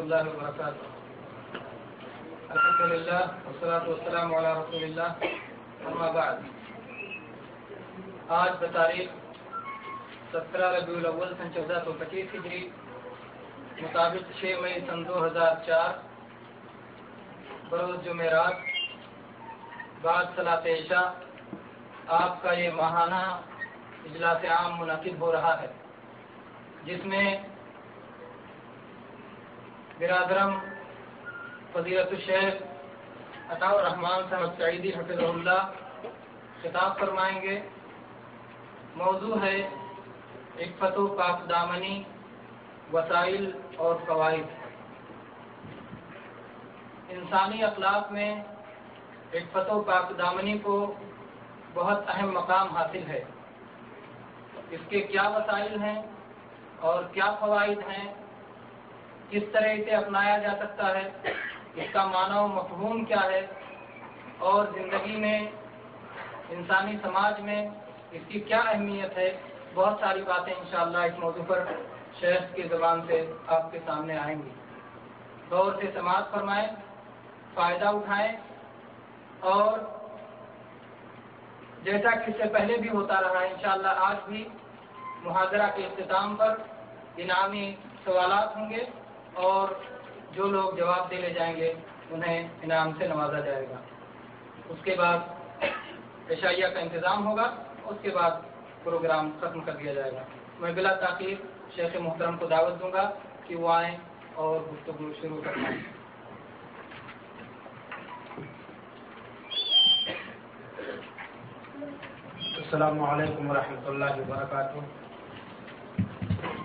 ورحمۃ اللہ وبرکاتہ الحمد للہ والصلاة والسلام علی رسول اللہ اما بعد آج بتاریخ سترہ ربیع الاول سن چودہ سو پچیس ہجری مطابق چھ مئی سن دو ہزار چار بروز جمعرات بعد صلاح عشاء آپ کا یہ ماہانہ اجلاس عام منعقد ہو رہا ہے جس میں برادرم فضیرت الشیخ عطاء الرحمان صاحب سعیدی حفظ اللہ خطاب فرمائیں گے۔ موضوع ہے ایک فتو پاک دامنی، وسائل اور قواعد انسانی اخلاق میں ایک فتو پاک دامنی کو بہت اہم مقام حاصل ہے۔ اس کے کیا وسائل ہیں اور کیا فوائد ہیں؟ کس طرح اسے اپنایا جا سکتا ہے، اس کا معنی و مفہوم کیا ہے؟ اور زندگی میں، انسانی سماج میں اس کی کیا اہمیت ہے؟ بہت ساری باتیں انشاءاللہ اس موضوع پر شیخ کی زبان سے آپ کے سامنے آئیں گی۔ دور سے سماعت فرمائیں، فائدہ اٹھائیں، اور جیسا کہ اس سے پہلے بھی ہوتا رہا ہے انشاءاللہ آج بھی محاذرہ کے اختتام پر انعامی سوالات ہوں گے۔ اور جو لوگ جواب دے لے جائیں گے، انہیں انعام سے نوازا جائے گا۔ اس کے بعد عشائیہ کا انتظام ہوگا، اس کے بعد پروگرام ختم کر دیا جائے گا۔ میں بلا تاخیر شیخ محترم کو دعوت دوں گا کہ وہ آئیں اور گفتگو شروع کرنا السلام علیکم ورحمۃ اللہ وبرکاتہ۔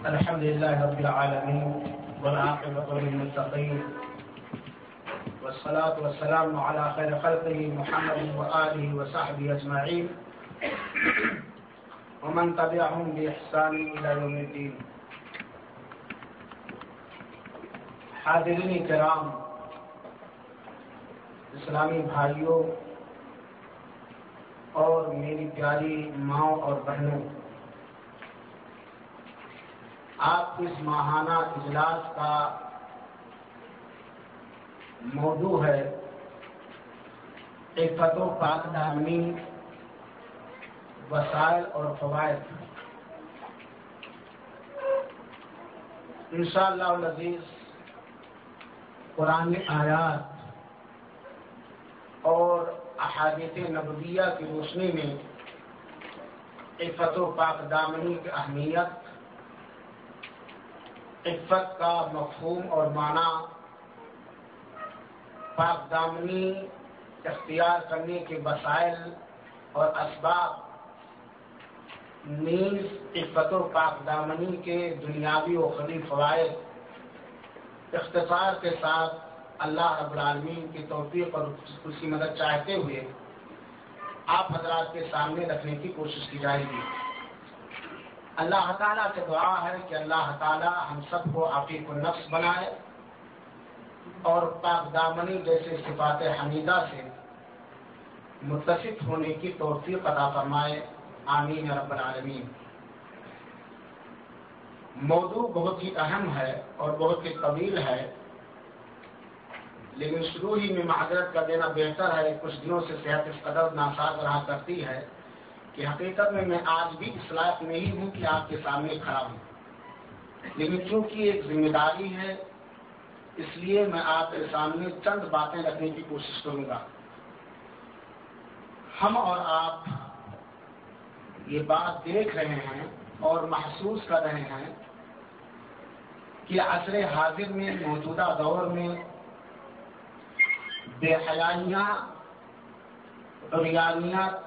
الحمد للہ رب العالمین۔ والعاقبة للمتقين. والصلاة والسلام على خير خلقه محمد وآله وصحبه أجمعين. ومن تبعهم بإحسان إلى يوم الدين. حاضرین کرام، اسلامی بھائیوں اور میری پیاری ماؤں اور بہنوں آپ اس ماہانہ اجلاس کا موضوع ہے ایک فتو پاک دامنی وسائل اور فوائد۔ انشاءاللہ العزیز، قرآن آیات اور احادیث نبویہ کی روشنی میں ایک فتو پاک دامنی کی اہمیت عفت کا مفہوم اور معنی پاک دامنی اختیار کرنے کے وسائل اور اسباب نیز عفت و پاک دامنی کے دنیاوی و خلی فوائد اختصار کے ساتھ اللہ رب العالمین کی توفیق اور اس کی مدد چاہتے ہوئے آپ حضرات کے سامنے رکھنے کی کوشش کی جائے گی۔ اللہ تعالیٰ سے دعا ہے کہ اللہ تعالیٰ ہم سب کو عقیق و نفس بنائے اور پاک دامنی جیسے صفات حمیدہ سے متصف ہونے کی توفیق عطا فرمائے۔ آمین رب العالمین۔ موضوع بہت ہی اہم ہے اور بہت ہی طویل ہے، لیکن شروع ہی میں معذرت کر دینا بہتر ہے۔ کچھ دنوں سے صحت اس قدر ناساز رہا کرتی ہے کہ حقیقت میں میں آج بھی اس لائق نہیں ہوں کہ آپ کے سامنے کھڑا ہوں۔ لیکن چونکہ ایک ذمہ داری ہے، اس لیے میں آپ کے سامنے چند باتیں رکھنے کی کوشش کروں گا۔ ہم اور آپ یہ بات دیکھ رہے ہیں اور محسوس کر رہے ہیں کہ عصر حاضر میں، موجودہ دور میں بے حیاں ریانیت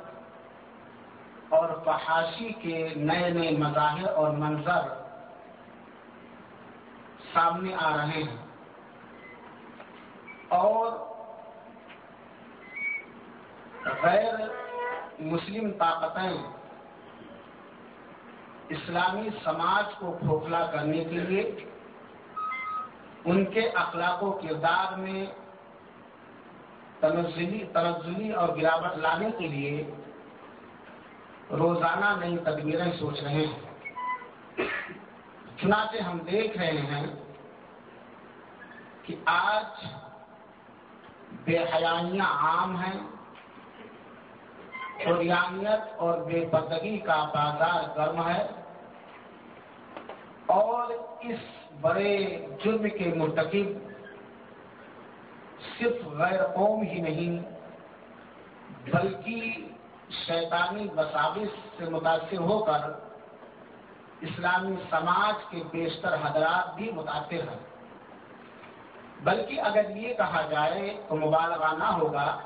اور فحاشی کے نئے نئے مظاہر اور منظر سامنے آ رہے ہیں۔ اور غیر مسلم طاقتیں اسلامی سماج کو کھوکھلا کرنے کے لیے ان کے اخلاق و کردار میں تنزلی تنزلی اور گراوٹ لانے کے لیے روزانہ نئی تدبیریں سوچ رہے ہیں۔ چنانچہ ہم دیکھ رہے ہیں کہ آج بے حیانیاں عام ہیں۔ اوریانیت اور بے پردگی کا بازار گرم ہے۔ اور اس بڑے جرم کے مرتکب صرف غیر قوم ہی نہیں، بلکہ شیطانی وساوس سے متاثر ہو کر اسلامی سماج کے بیشتر حضرات بھی متاثر ہیں۔ بلکہ اگر یہ کہا جائے تو مبالغہ نہ ہوگا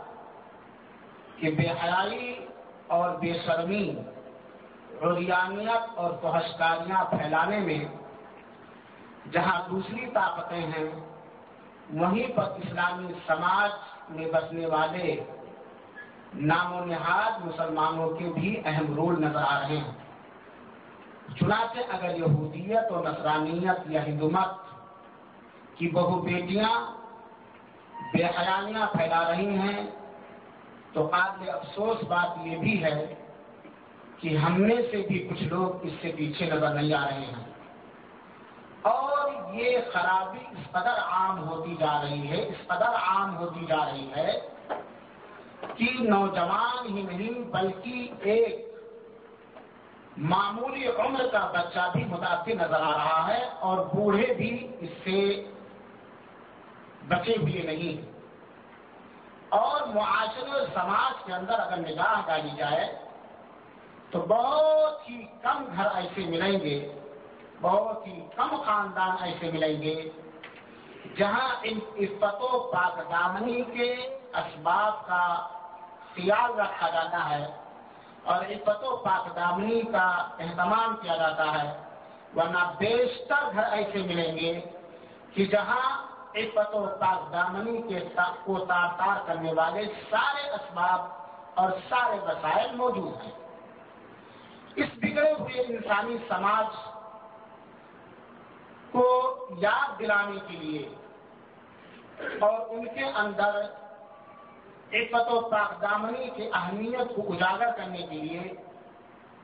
کہ بے حیائی اور بے شرمی رویانیت اور فحشکاریاں پھیلانے میں جہاں دوسری طاقتیں ہیں، وہیں پر اسلامی سماج میں بسنے والے نام و نہاد مسلمانوں کے بھی اہم رول نظر آ رہے ہیں۔ چنانچہ اگر یہودیت اور نصرانیت یا ہندومت کی بہو بیٹیاں بے حیانیاں پھیلا رہی ہیں، تو قابل افسوس بات یہ بھی ہے کہ ہم میں سے بھی کچھ لوگ اس سے پیچھے نظر نہیں آ رہے ہیں۔ اور یہ خرابی اس قدر عام ہوتی جا رہی ہے، اس قدر عام ہوتی جا رہی ہے کہ نوجوان ہی نہیں، بلکہ ایک معمولی عمر کا بچہ بھی متاثر نظر آ رہا ہے اور بوڑھے بھی اس سے بچے ہوئے نہیں۔ اور معاشرے سماج کے اندر اگر نگاہ ڈالی جائے، تو بہت ہی کم گھر ایسے ملیں گے، بہت ہی کم خاندان ایسے ملیں گے، جہاں ان عفت و پاک دامنی کے اسباب کا خیال رکھا جاتا ہے اور عفت و پاک دامنی کا اہتمام کیا جاتا ہے، ورنہ بیشتر گھر ایسے ملیں گے کہ جہاں عفت و پاک دامنی کے کو تار تار کرنے والے سارے اسباب اور سارے وسائل موجود ہیں۔ اس بگڑے ہوئے انسانی سماج کو یاد دلانے کے لیے اور ان کے اندر عفت و پاک دامنی کی اہمیت کو اجاگر کرنے کے لیے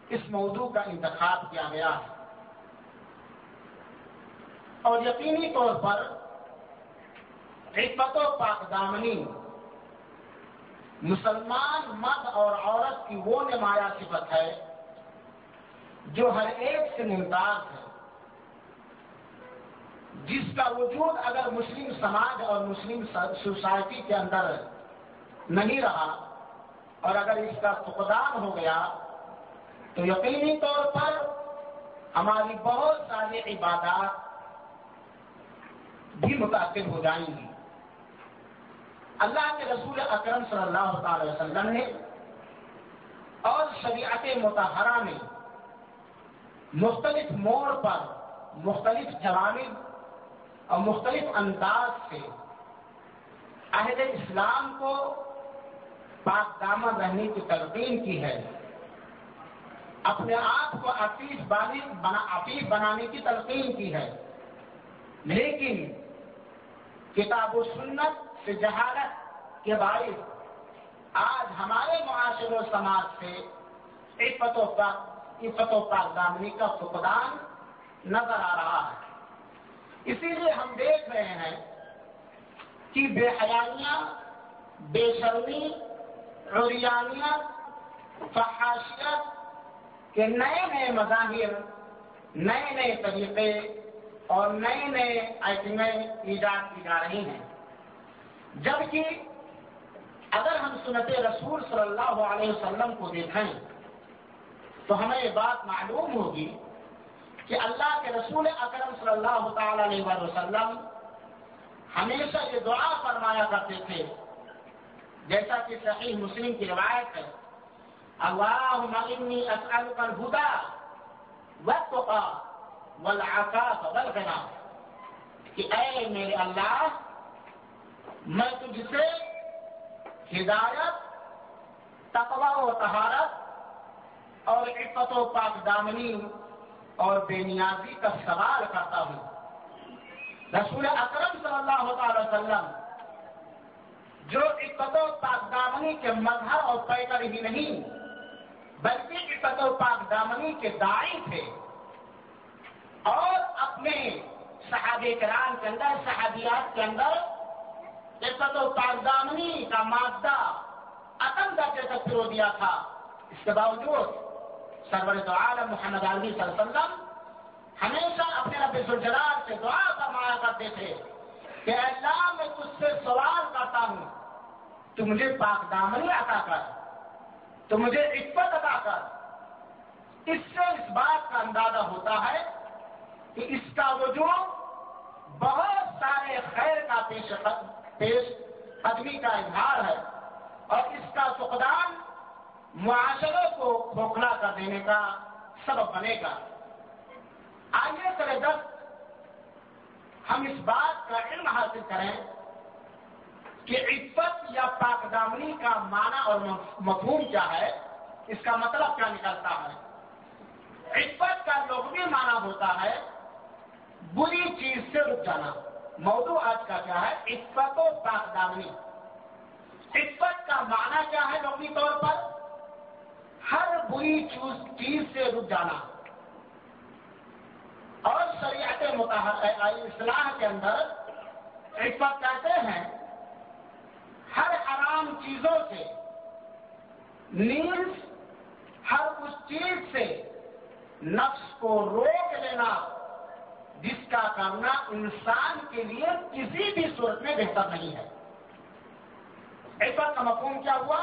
اس موضوع کا انتخاب کیا گیا ہے۔ اور یقینی طور پر حکمت و پاک دامنی مسلمان مرد اور عورت کی وہ نمایاں صفت ہے جو ہر ایک سے ممتاز ہے۔ جس کا وجود اگر مسلم سماج اور مسلم سوسائٹی کے اندر نہیں رہا اور اگر اس کا فقدان ہو گیا تو یقینی طور پر ہماری بہت ساری عبادات بھی متاثر ہو جائیں گی۔ اللہ کے رسول اکرم صلی اللہ تعالی وسلم نے اور شریعت متحرہ میں مختلف موڑ پر مختلف جوانب اور مختلف انداز سے اہل اسلام کو پاک دامن رہنے کی تلقین کی ہے۔ اپنے آپ کو عفیف بنا عفیف بنانے کی تلقین کی ہے۔ لیکن کتاب و سنت سے جہالت کے باعث آج ہمارے معاشر و سماج سے عفت و عفت و پاک دامنی کا فقدان نظر آ رہا ہے۔ اسی لیے ہم دیکھ رہے ہیں کہ بے حیالیاں بے شرمی فحاشیت کے نئے نئے مظاہر، نئے نئے طریقے اور نئے نئے آئٹمیں ایجاد کی جا رہی ہیں۔ جبکہ اگر ہم سنت رسول صلی اللہ علیہ وسلم کو دیکھیں، تو ہمیں یہ بات معلوم ہوگی کہ اللہ کے رسول اکرم صلی اللہ تعالی علیہ وسلم ہمیشہ یہ دعا فرمایا کرتے تھے جیسا کہ صحیح مسلم کی روایت ہے، اللہم انی اسألک الہدا والتقا والعفاف والغنا کہ اے میرے اللہ، میں تجھ سے ہدایت، تقوی و طہارت اور عفت و پاک دامنی اور بے نیازی کا سوال کرتا ہوں۔ رسول اکرم صلی اللہ تعالی وسلم جو عفت و پاک دامنی کے مظہر اور پیکر ہی نہیں، بلکہ عفت و پاک دامنی کے دائی تھے۔ اور اپنے صحابہ کرام کے اندر، صحابیات کے اندر عزت و پاکدامنی کا مادہ عدم درجے تک پرو دیا تھا۔ اس کے باوجود سرور تو عالم محمد علی صلی اللہ علیہ وسلم ہمیشہ اپنے رب الجلال سے دعا فرمایا کرتے تھے۔ کہ اللہ میں تجھ سے سوال کرتا ہوں، تو مجھے پاک دامنی عطا کر، تو مجھے عزت عطا کر۔ اس سے اس بات کا اندازہ ہوتا ہے کہ اس کا وجود بہت سارے خیر کا پیش پیش قدمی کا اظہار ہے اور اس کا فقدان معاشرے کو کھوکھلا کر دینے کا سبب بنے گا۔ آئیے کرے دس ہم اس بات کا علم حاصل کریں کہ عفت یا پاک دامنی کا معنی اور مفہوم کیا ہے، اس کا مطلب کیا نکلتا ہے؟ عفت کا لغوی معنی ہوتا ہے بری چیز سے رک جانا۔ موضوع آج کا کیا ہے؟ عفت و پاک دامنی عفت کا معنی کیا ہے لوگی طور پر؟ ہر بری چیز سے رک جانا۔ اور شریعت اصلاح کے اندر عفت کہتے ہیں، ہر حرام چیزوں سے نیز ہر اس چیز سے نفس کو روک لینا، جس کا کرنا انسان کے لیے کسی بھی صورت میں بہتر نہیں ہے۔ ایسا کا مفہوم کیا ہوا؟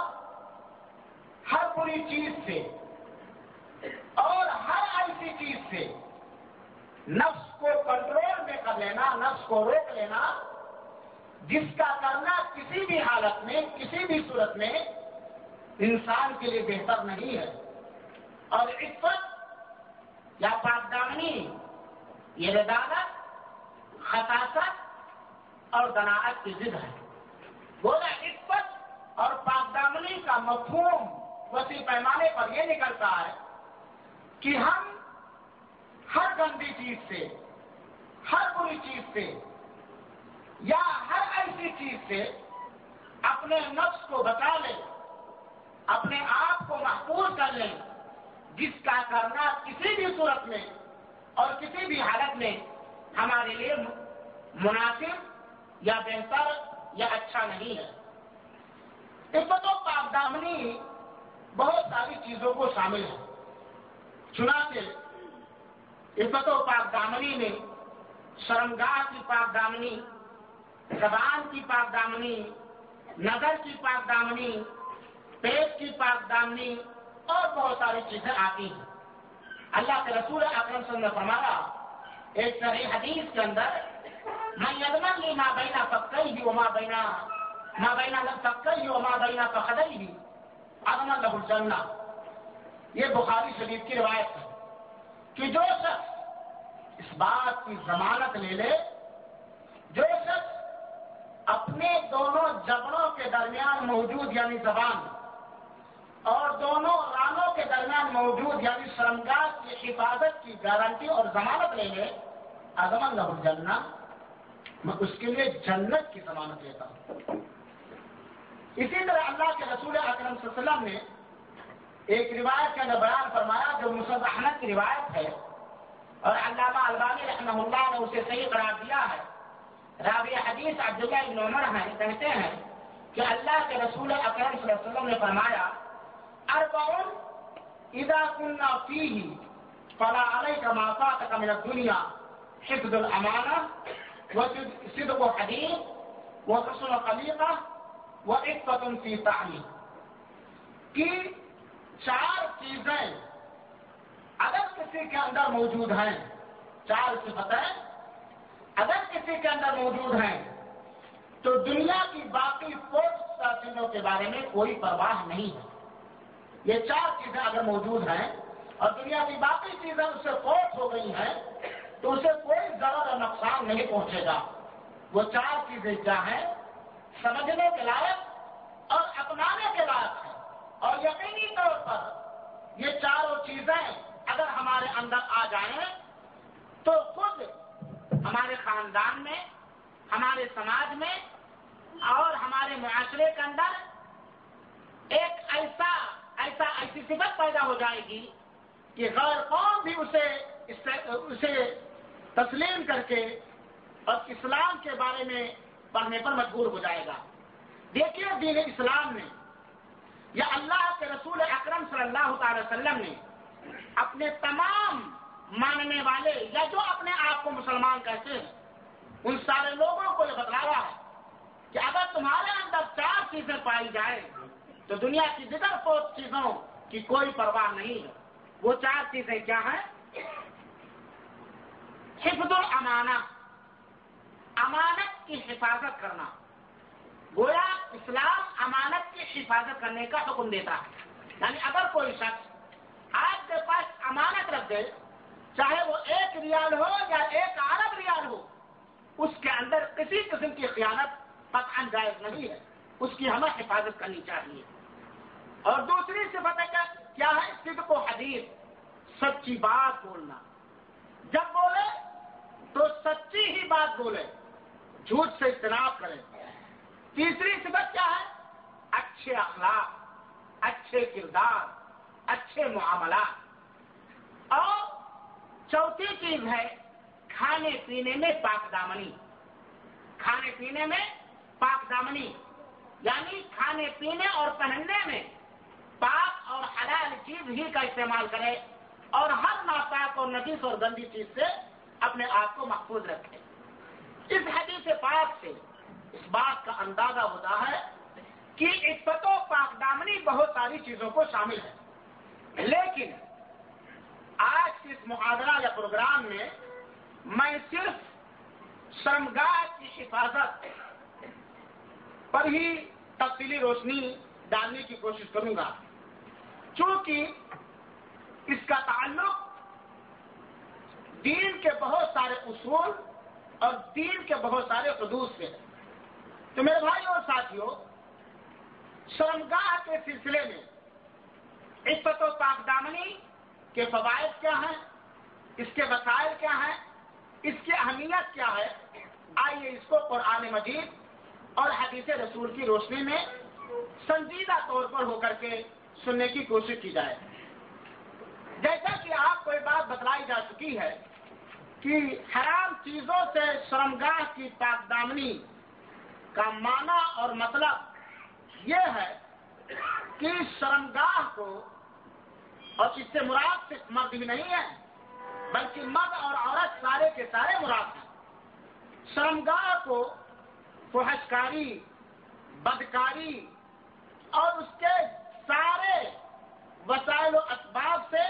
ہر بری چیز سے اور ہر ایسی چیز سے نفس کو کنٹرول میں کر لینا، نفس کو روک لینا، جس کا کرنا کسی بھی حالت میں، کسی بھی صورت میں انسان کے لیے بہتر نہیں ہے۔ اور عفت یا پاکدامنی، یہ ردالت، خطاست اور دناعت کی ضد ہے۔ بولا عفت اور پاکدامنی کا مفہوم وسیع پیمانے پر یہ نکلتا ہے کہ ہم ہر گندی چیز سے، ہر بری چیز سے، یا ہر ایسی چیز سے اپنے نفس کو بچا لیں اپنے آپ کو محفوظ کر لیں جس کا کرنا کسی بھی صورت میں اور کسی بھی حالت میں ہمارے لیے مناسب یا بہتر یا اچھا نہیں ہے۔ عبت و پاکدامنی بہت ساری چیزوں کو شامل ہے۔ چنا کے عبت و پاکدامنی میں، شرمگاہ کی پاکدامنی زبان کی پاکدامنی، نگر کی پاکدامنی، پیٹ کی پاکدامنی اور بہت ساری چیزیں آتی ہیں۔ اللہ کے رسول اکرم صلی اللہ نے فرمایا، ایک صحیح حدیث کے اندر میں یدمن لی ماں بینا پکئی بھی وما بینا ماں بینا پکئی وما بینا پخدئی بھی ادمن لہ الجنہ. یہ بخاری شریف کی روایت ہے۔ کہ جو شخص اس بات کی ضمانت لے لے، جو شخص اپنے دونوں جبڑوں کے درمیان موجود یعنی زبان اور دونوں رانوں کے درمیان موجود یعنی شرمگاہ کی حفاظت کی گارنٹی اور ضمانت لے لے ازمن لہ الجنہ میں اس کے لیے جنت کی ضمانت لیتا ہوں۔ اسی طرح اللہ کے رسول اکرم صلی اللہ علیہ وسلم نے ایک روایت کے اندر بیان فرمایا جو مسد احمد کی روایت ہے اور علامہ البانی رحمہ اللہ نے اسے صحیح قرار دیا ہے۔ رابع حدیث عبداللہ ابن عمر ہیں، کہتے ہیں کہ اللہ کے رسول اکرم صلی اللہ علیہ وسلم نے فرمایا، اربعون اذا كنا فيه فلا عليك ما فاتك من الدنيا حفظ الامانه وصدق حديث وحسن خليقه وعفه في تعليم کی چار چیزیں اگر کسی کے اندر موجود ہیں، چار صفتیں اگر کسی کے اندر موجود ہیں، تو دنیا کی باقی پوسٹ چیزوں کے بارے میں کوئی پرواہ نہیں ہے۔ یہ چار چیزیں اگر موجود ہیں اور دنیا کی باقی چیزیں اس سے فوت ہو گئی ہیں، تو اسے کوئی ضرر اور نقصان نہیں پہنچے گا۔ وہ چار چیزیں کیا ہیں؟ سمجھنے کے لائق اور اپنانے کے لائق۔ ہیں اور یقینی طور پر یہ چاروں چیزیں اگر ہمارے اندر آ جائیں تو خود ہمارے خاندان میں، ہمارے سماج میں اور ہمارے معاشرے کے اندر ایک ایسا ایسا، ایسی صفت پیدا ہو جائے گی کہ غیر قوم بھی اسے اسے تسلیم کر کے اور اسلام کے بارے میں پڑھنے پر مجبور ہو جائے گا۔ دیکھیے دین اسلام میں یا اللہ کے رسول اکرم صلی اللہ تعالی وسلم نے اپنے تمام ماننے والے یا جو اپنے آپ کو مسلمان کہتے ہیں، ان سارے لوگوں کو یہ بتلایا ہے کہ اگر تمہارے اندر چار چیزیں پائی جائے تو دنیا کی دیگر پوت چیزوں کی کوئی پرواہ نہیں۔ ہے وہ چار چیزیں کیا ہیں؟ حفظ الامانہ، امانت کی حفاظت کرنا۔ گویا اسلام امانت کی حفاظت کرنے کا حکم دیتا ہے۔ یعنی اگر کوئی شخص آپ کے پاس امانت رکھ دے، چاہے وہ ایک ریال ہو یا ایک ارب ریال ہو، اس کے اندر کسی قسم کی خیانت قطعا جائز نہیں ہے۔ اس کی ہمیں حفاظت کرنی چاہیے۔ اور دوسری صفت کیا ہے؟ صدق و حدیث، سچی بات بولنا۔ جب بولے تو سچی ہی بات بولے، جھوٹ سے اجتناب کرے۔ تیسری صفت کیا ہے؟ اچھے اخلاق، اچھے کردار، اچھے معاملات۔ اور چوتھی چیز ہے کھانے پینے میں پاک دامنی۔ کھانے پینے میں پاک دامنی یعنی کھانے پینے اور پہننے میں پاک اور حلال چیز ہی کا استعمال کرے اور ہر ناپاک اور نجیس اور گندی چیز سے اپنے آپ کو محفوظ رکھے۔ اس حدیث پاک سے اس بات کا اندازہ ہوتا ہے کہ عفت و پاک دامنی بہت ساری چیزوں کو شامل ہے۔ لیکن آج کے اس محاذرہ یا پروگرام میں میں صرف شرمگاہ کی حفاظت پر ہی تفصیلی روشنی ڈالنے کی کوشش کروں گا۔ چونکہ اس کا تعلق دین کے بہت سارے اصول اور دین کے بہت سارے حدود سے ہے۔ تو میرے بھائی اور ساتھیوں شرمگاہ کے سلسلے میں عفت و پاک دامنی کے فوائد کیا ہیں؟ اس کے وسائل کیا ہیں؟ اس کی اہمیت کیا ہے؟ آئیے اس کو قرآن مجید اور حدیث رسول کی روشنی میں سنجیدہ طور پر ہو کر کے سننے کی کوشش کی جائے۔ جیسا کہ آپ کو یہ بات بتلائی جا چکی ہے کہ حرام چیزوں سے شرمگاہ کی پاک دامنی کا معنی اور مطلب یہ ہے کہ شرمگاہ کو اور اس سے مراد صرف مرد بھی نہیں ہے، بلکہ مرد اور عورت سارے کے سارے مراد ہیں۔ شرمگاہ کو فحشکاری، بدکاری اور اس کے سارے وسائل و اسباب سے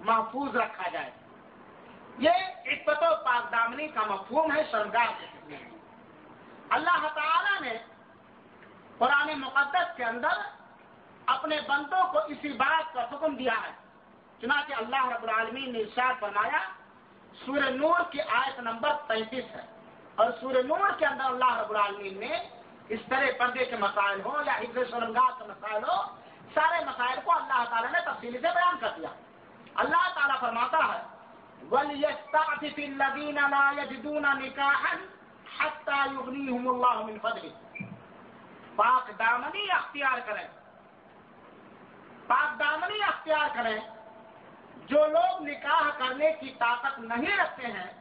محفوظ رکھا جائے۔ یہ عفت و پاک دامنی کا مفہوم ہے شرمگاہ کے اللہ تعالی نے قرآن مقدس کے اندر اپنے بندوں کو اسی بات کا حکم دیا ہے۔ چنانچہ اللہ رب العالمین نے ارشاد فرمایا، سورہ نور کی آیت نمبر تینتیس ہے۔ اور سورہ نور کے اندر اللہ رب العالمین نے اس طرح پردے کے مسائل ہو یا حفظ شرمگاہ کے مسائل ہو سارے مسائل کو اللہ تعالیٰ نے تفصیلی سے بیان کر دیا۔ اللہ تعالیٰ فرماتا ہے حتی یغنیہم اللہ من فضل پاک دامنی اختیار کریں۔ پاک دامنی اختیار کریں۔ جو لوگ نکاح کرنے کی طاقت نہیں رکھتے ہیں،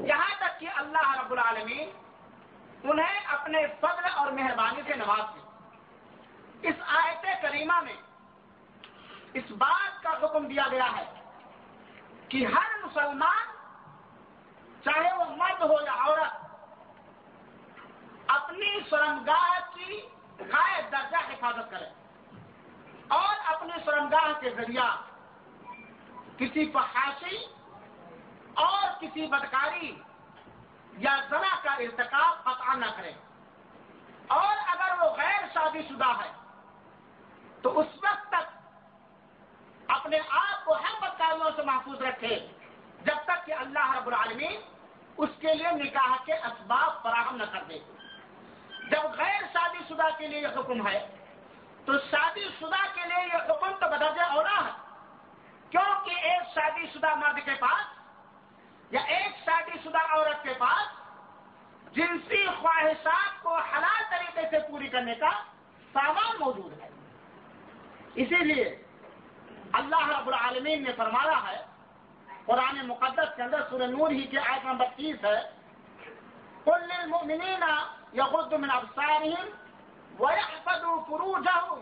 یہاں تک کہ اللہ رب العالمین انہیں اپنے فضل اور مہربانی سے نواز دے اس آیت کریمہ میں اس بات کا حکم دیا گیا ہے کہ ہر مسلمان چاہے وہ مرد ہو یا عورت اپنی شرمگاہ کی غائب درجہ حفاظت کرے اور اپنی شرمگاہ کے ذریعہ کسی فحاشی اور کسی بدکاری یا زنا کا ارتکاب قطع نہ کرے اور اگر وہ غیر شادی شدہ ہے تو اس وقت تک اپنے آپ کو ہر بدکاریوں سے محفوظ رکھے جب تک کہ اللہ رب العالمین اس کے لیے نکاح کے اسباب فراہم نہ کر دے۔ جب غیر شادی شدہ کے لیے یہ حکم ہے، تو شادی شدہ کے لیے یہ حکم تو بدرجہ اولا ہے۔ کیونکہ ایک شادی شدہ مرد کے پاس یا ایک شادی شدہ عورت کے پاس جنسی خواہشات کو حلال طریقے سے پوری کرنے کا سامان موجود ہے۔ اسی لیے اللہ رب العالمین نے فرمایا ہے، قرآن مقدس کے اندر سورہ نور ہی کے آیت نمبر تیس ہے، قل للمؤمنین یغض من ابصارهم ويحفظوا فروجهم.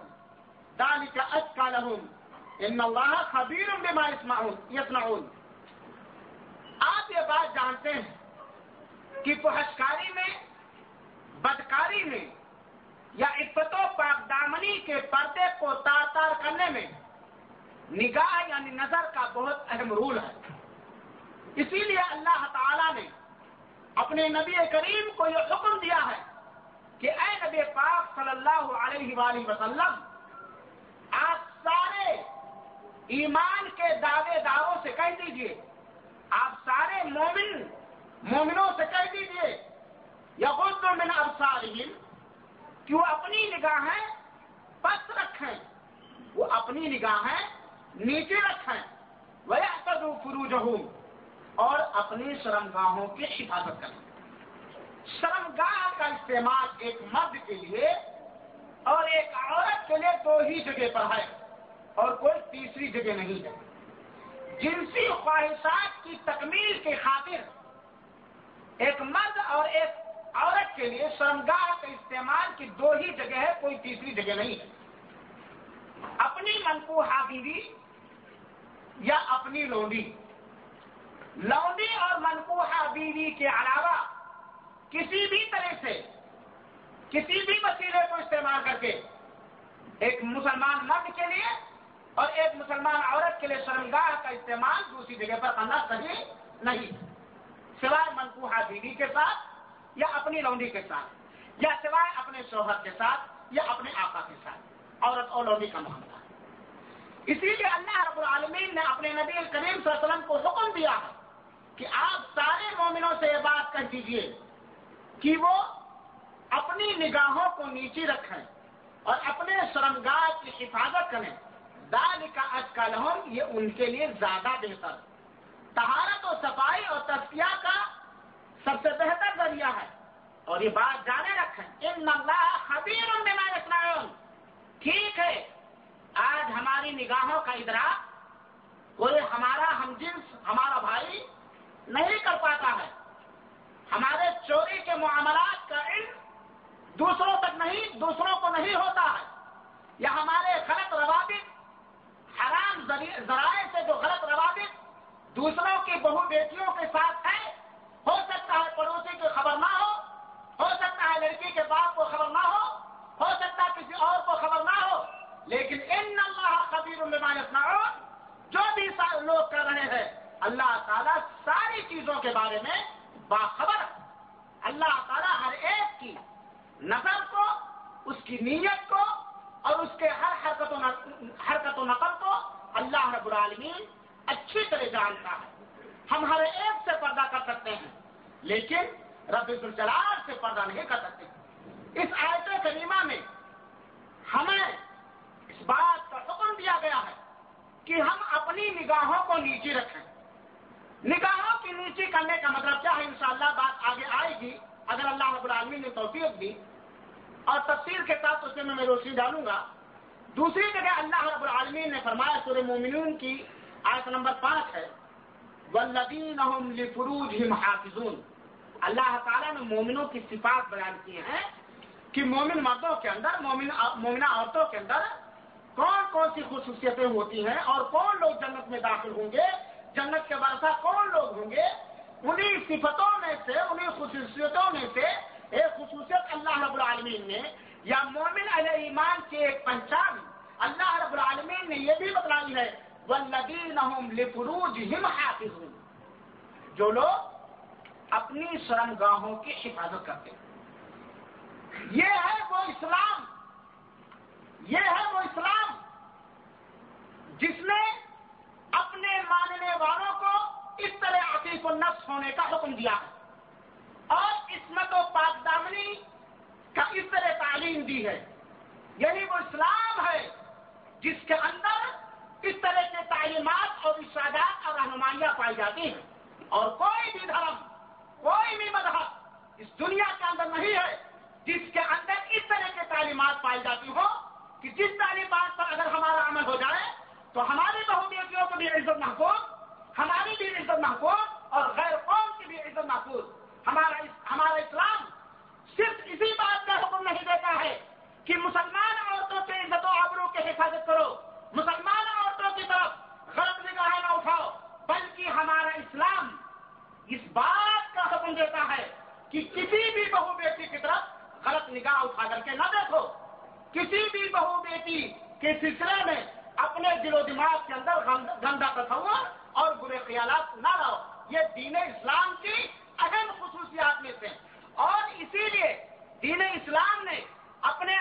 ذلك اتقى لهم. ان اللہ خبیر بما يصنعون آپ یہ بات جانتے ہیں کہ پہشکاری میں، بدکاری میں، یا عفت و پاک دامنی کے پردے کو تار تار کرنے میں نگاہ یعنی نظر کا بہت اہم رول ہے۔ اسی لیے اللہ تعالی نے اپنے نبی کریم کو یہ حکم دیا ہے کہ اے نبی پاک صلی اللہ علیہ وآلہ وسلم، آپ سارے ایمان کے دعوے داروں سے کہہ دیجیے، آپ سارے مومن مومنوں سے کہہ دیجیے یا خود من ابصارہم کہ وہ اپنی نگاہیں پس رکھیں، وہ اپنی نگاہیں نیچے رکھیں وَيَحْتَدُوا فُرُوجَهُمْ اور اپنی شرمگاہوں کی حفاظت کریں شرمگاہ کا استعمال ایک مرد کے لیے اور ایک عورت کے لیے دو ہی جگہ پر ہے اور کوئی تیسری جگہ نہیں ہے۔ جنسی خواہشات کی تکمیل کے خاطر ایک مرد اور ایک عورت کے لیے شرمگاہ کا استعمال کی دو ہی جگہ ہے، کوئی تیسری جگہ نہیں ہے۔ اپنی منقوہ بیوی یا اپنی لونڈی۔ لونڈی اور منقوہ بیوی کے علاوہ کسی بھی طرح سے، کسی بھی وسیلے کو استعمال کر کے ایک مسلمان مرد کے لیے اور ایک مسلمان عورت کے لیے شرمگاہ کا استعمال دوسری جگہ پر کرنا صحیح نہیں۔ سوائے منقوہ بیوی کے ساتھ یا اپنی لونڈی کے ساتھ، یا سوائے اپنے شوہر کے ساتھ یا اپنے آقا کے ساتھ، عورت اور لونڈی کا معاملہ۔ اسی لیے اللہ رب العالمین نے اپنے نبی کریم صلی اللہ علیہ وسلم کو حکم دیا ہے کہ آپ سارے مومنوں سے یہ بات کر دیجیے کہ وہ اپنی نگاہوں کو نیچے رکھیں اور اپنے شرمگاہ کی حفاظت کریں۔ دال کا اج کا لہم یہ ان کے لیے زیادہ بہتر۔ تہارت و صفائی اور تسکیہ کا سب سے بہتر ذریعہ ہے۔ اور یہ بات جانے رکھیں۔ ان اللہ خبیر اسلام ٹھیک ہے، آج ہماری نگاہوں کا ادراک۔ کوئی ہمارا ہم جنس، ہمارا بھائی نہیں کر پاتا ہے۔ ہمارے چوری کے معاملات کا علم دوسروں تک نہیں، دوسروں کو نہیں ہوتا ہے۔ یا ہمارے غلط روابط، حرام ذرائع سے جو غلط روابط دوسروں کی بہو بیٹیوں کے ساتھ ہے ہو سکتا ہے پڑوسی کی خبر نہ ہو ہو سکتا ہے لڑکی کے باپ کو خبر نہ ہو ہو سکتا ہے کسی اور کو خبر نہ ہو۔ لیکن ان اللہ خبیر نہ جو بھی لوگ کر رہے ہیں، اللہ تعالیٰ ساری چیزوں کے بارے میں باخبر اللہ تعالیٰ ہر ایک کی نظر کو، اس کی نیت کو اور اس کے ہر حرکت و حرکت و نقل کو اللہ رب العالمین اچھی طرح جانتا ہے۔ ہم ہر ایک سے پردہ کر سکتے ہیں، لیکن رب الجلال سے پردہ نہیں کر سکتے۔ اس آیت کریمہ میں ہمیں اس بات کا حکم دیا گیا ہے کہ ہم اپنی نگاہوں کو نیچے رکھیں۔ نگاہوں کی نیچی کرنے کا مطلب کیا ہے؟ انشاءاللہ بات آگے آئے گی، اگر رب العالمین نے توفیق دی اور تفصیل کے ساتھ اس میں میں روشنی ڈالوں گا۔ دوسری جگہ اللہ رب العالمین نے فرمایا سورہ مومنون کی آیت نمبر پانچ ہے۔ والذین هم لفروجهم حافظون۔ اللہ تعالیٰ نے مومنوں کی صفات بیان کی ہیں کہ مومن مردوں کے اندر، مومن، مومنہ عورتوں کے اندر کون کون سی خصوصیتیں ہوتی ہیں اور کون لوگ جنت میں داخل ہوں گے؟ جنت کے برسا کون لوگ ہوں گے؟ انہیں صفتوں میں سے انہیں خصوصیتوں میں سے ایک خصوصیت اللہ رب العالمین نے، یا مومن علیہ ایمان کی ایک پہچان اللہ رب العالمین نے یہ بھی بتلائی ہے والذین لفروجہم حافظون۔ جو لوگ اپنی شرم گاہوں کی حفاظت کرتے ہیں۔ یہ ہے وہ اسلام، یہ ہے وہ اسلام جس نے اپنے ماننے والوں کو اس طرح عقیق و نفس ہونے کا حکم دیا ہے۔ اور عصمت و پاک دامنی کا اس طرح تعلیم دی ہے۔ یعنی وہ اسلام ہے جس کے اندر اس طرح کے تعلیمات اور ارشادات اور رہنمائیاں پائی جاتی ہیں۔ اور کوئی بھی دھرم، کوئی بھی مذہب اس دنیا کے اندر نہیں ہے جس کے اندر اس طرح کے تعلیمات پائی جاتی ہو کہ جس تعلیمات پر اگر ہمارا عمل ہو جائے تو ہماری بہو بیٹیوں کو بھی عزت محفوظ، ہماری بھی عزت محفوظ اور غیر قوم کی بھی عزت محفوظ۔ ہمارا ہمارا اسلام صرف اسی بات کا حکم نہیں دیتا ہے کہ مسلمان عورتوں کے عزت و آبروں کی حفاظت کرو۔ مسلمان عورتوں کی طرف غلط نگاہیں نہ اٹھاؤ، بلکہ ہمارا اسلام اس بات کا حکم دیتا ہے کہ کسی بھی بہو بیٹی کی طرف غلط نگاہ اٹھا کر کے نہ دیکھو۔ کسی بھی بہو بیٹی کے سلسلے میں اپنے دل و دماغ کے اندر گندا تصور اور برے خیالات نہ رہو یہ دین اسلام کی اہم خصوصیات میں سے اور اسی لیے دین اسلام نے اپنے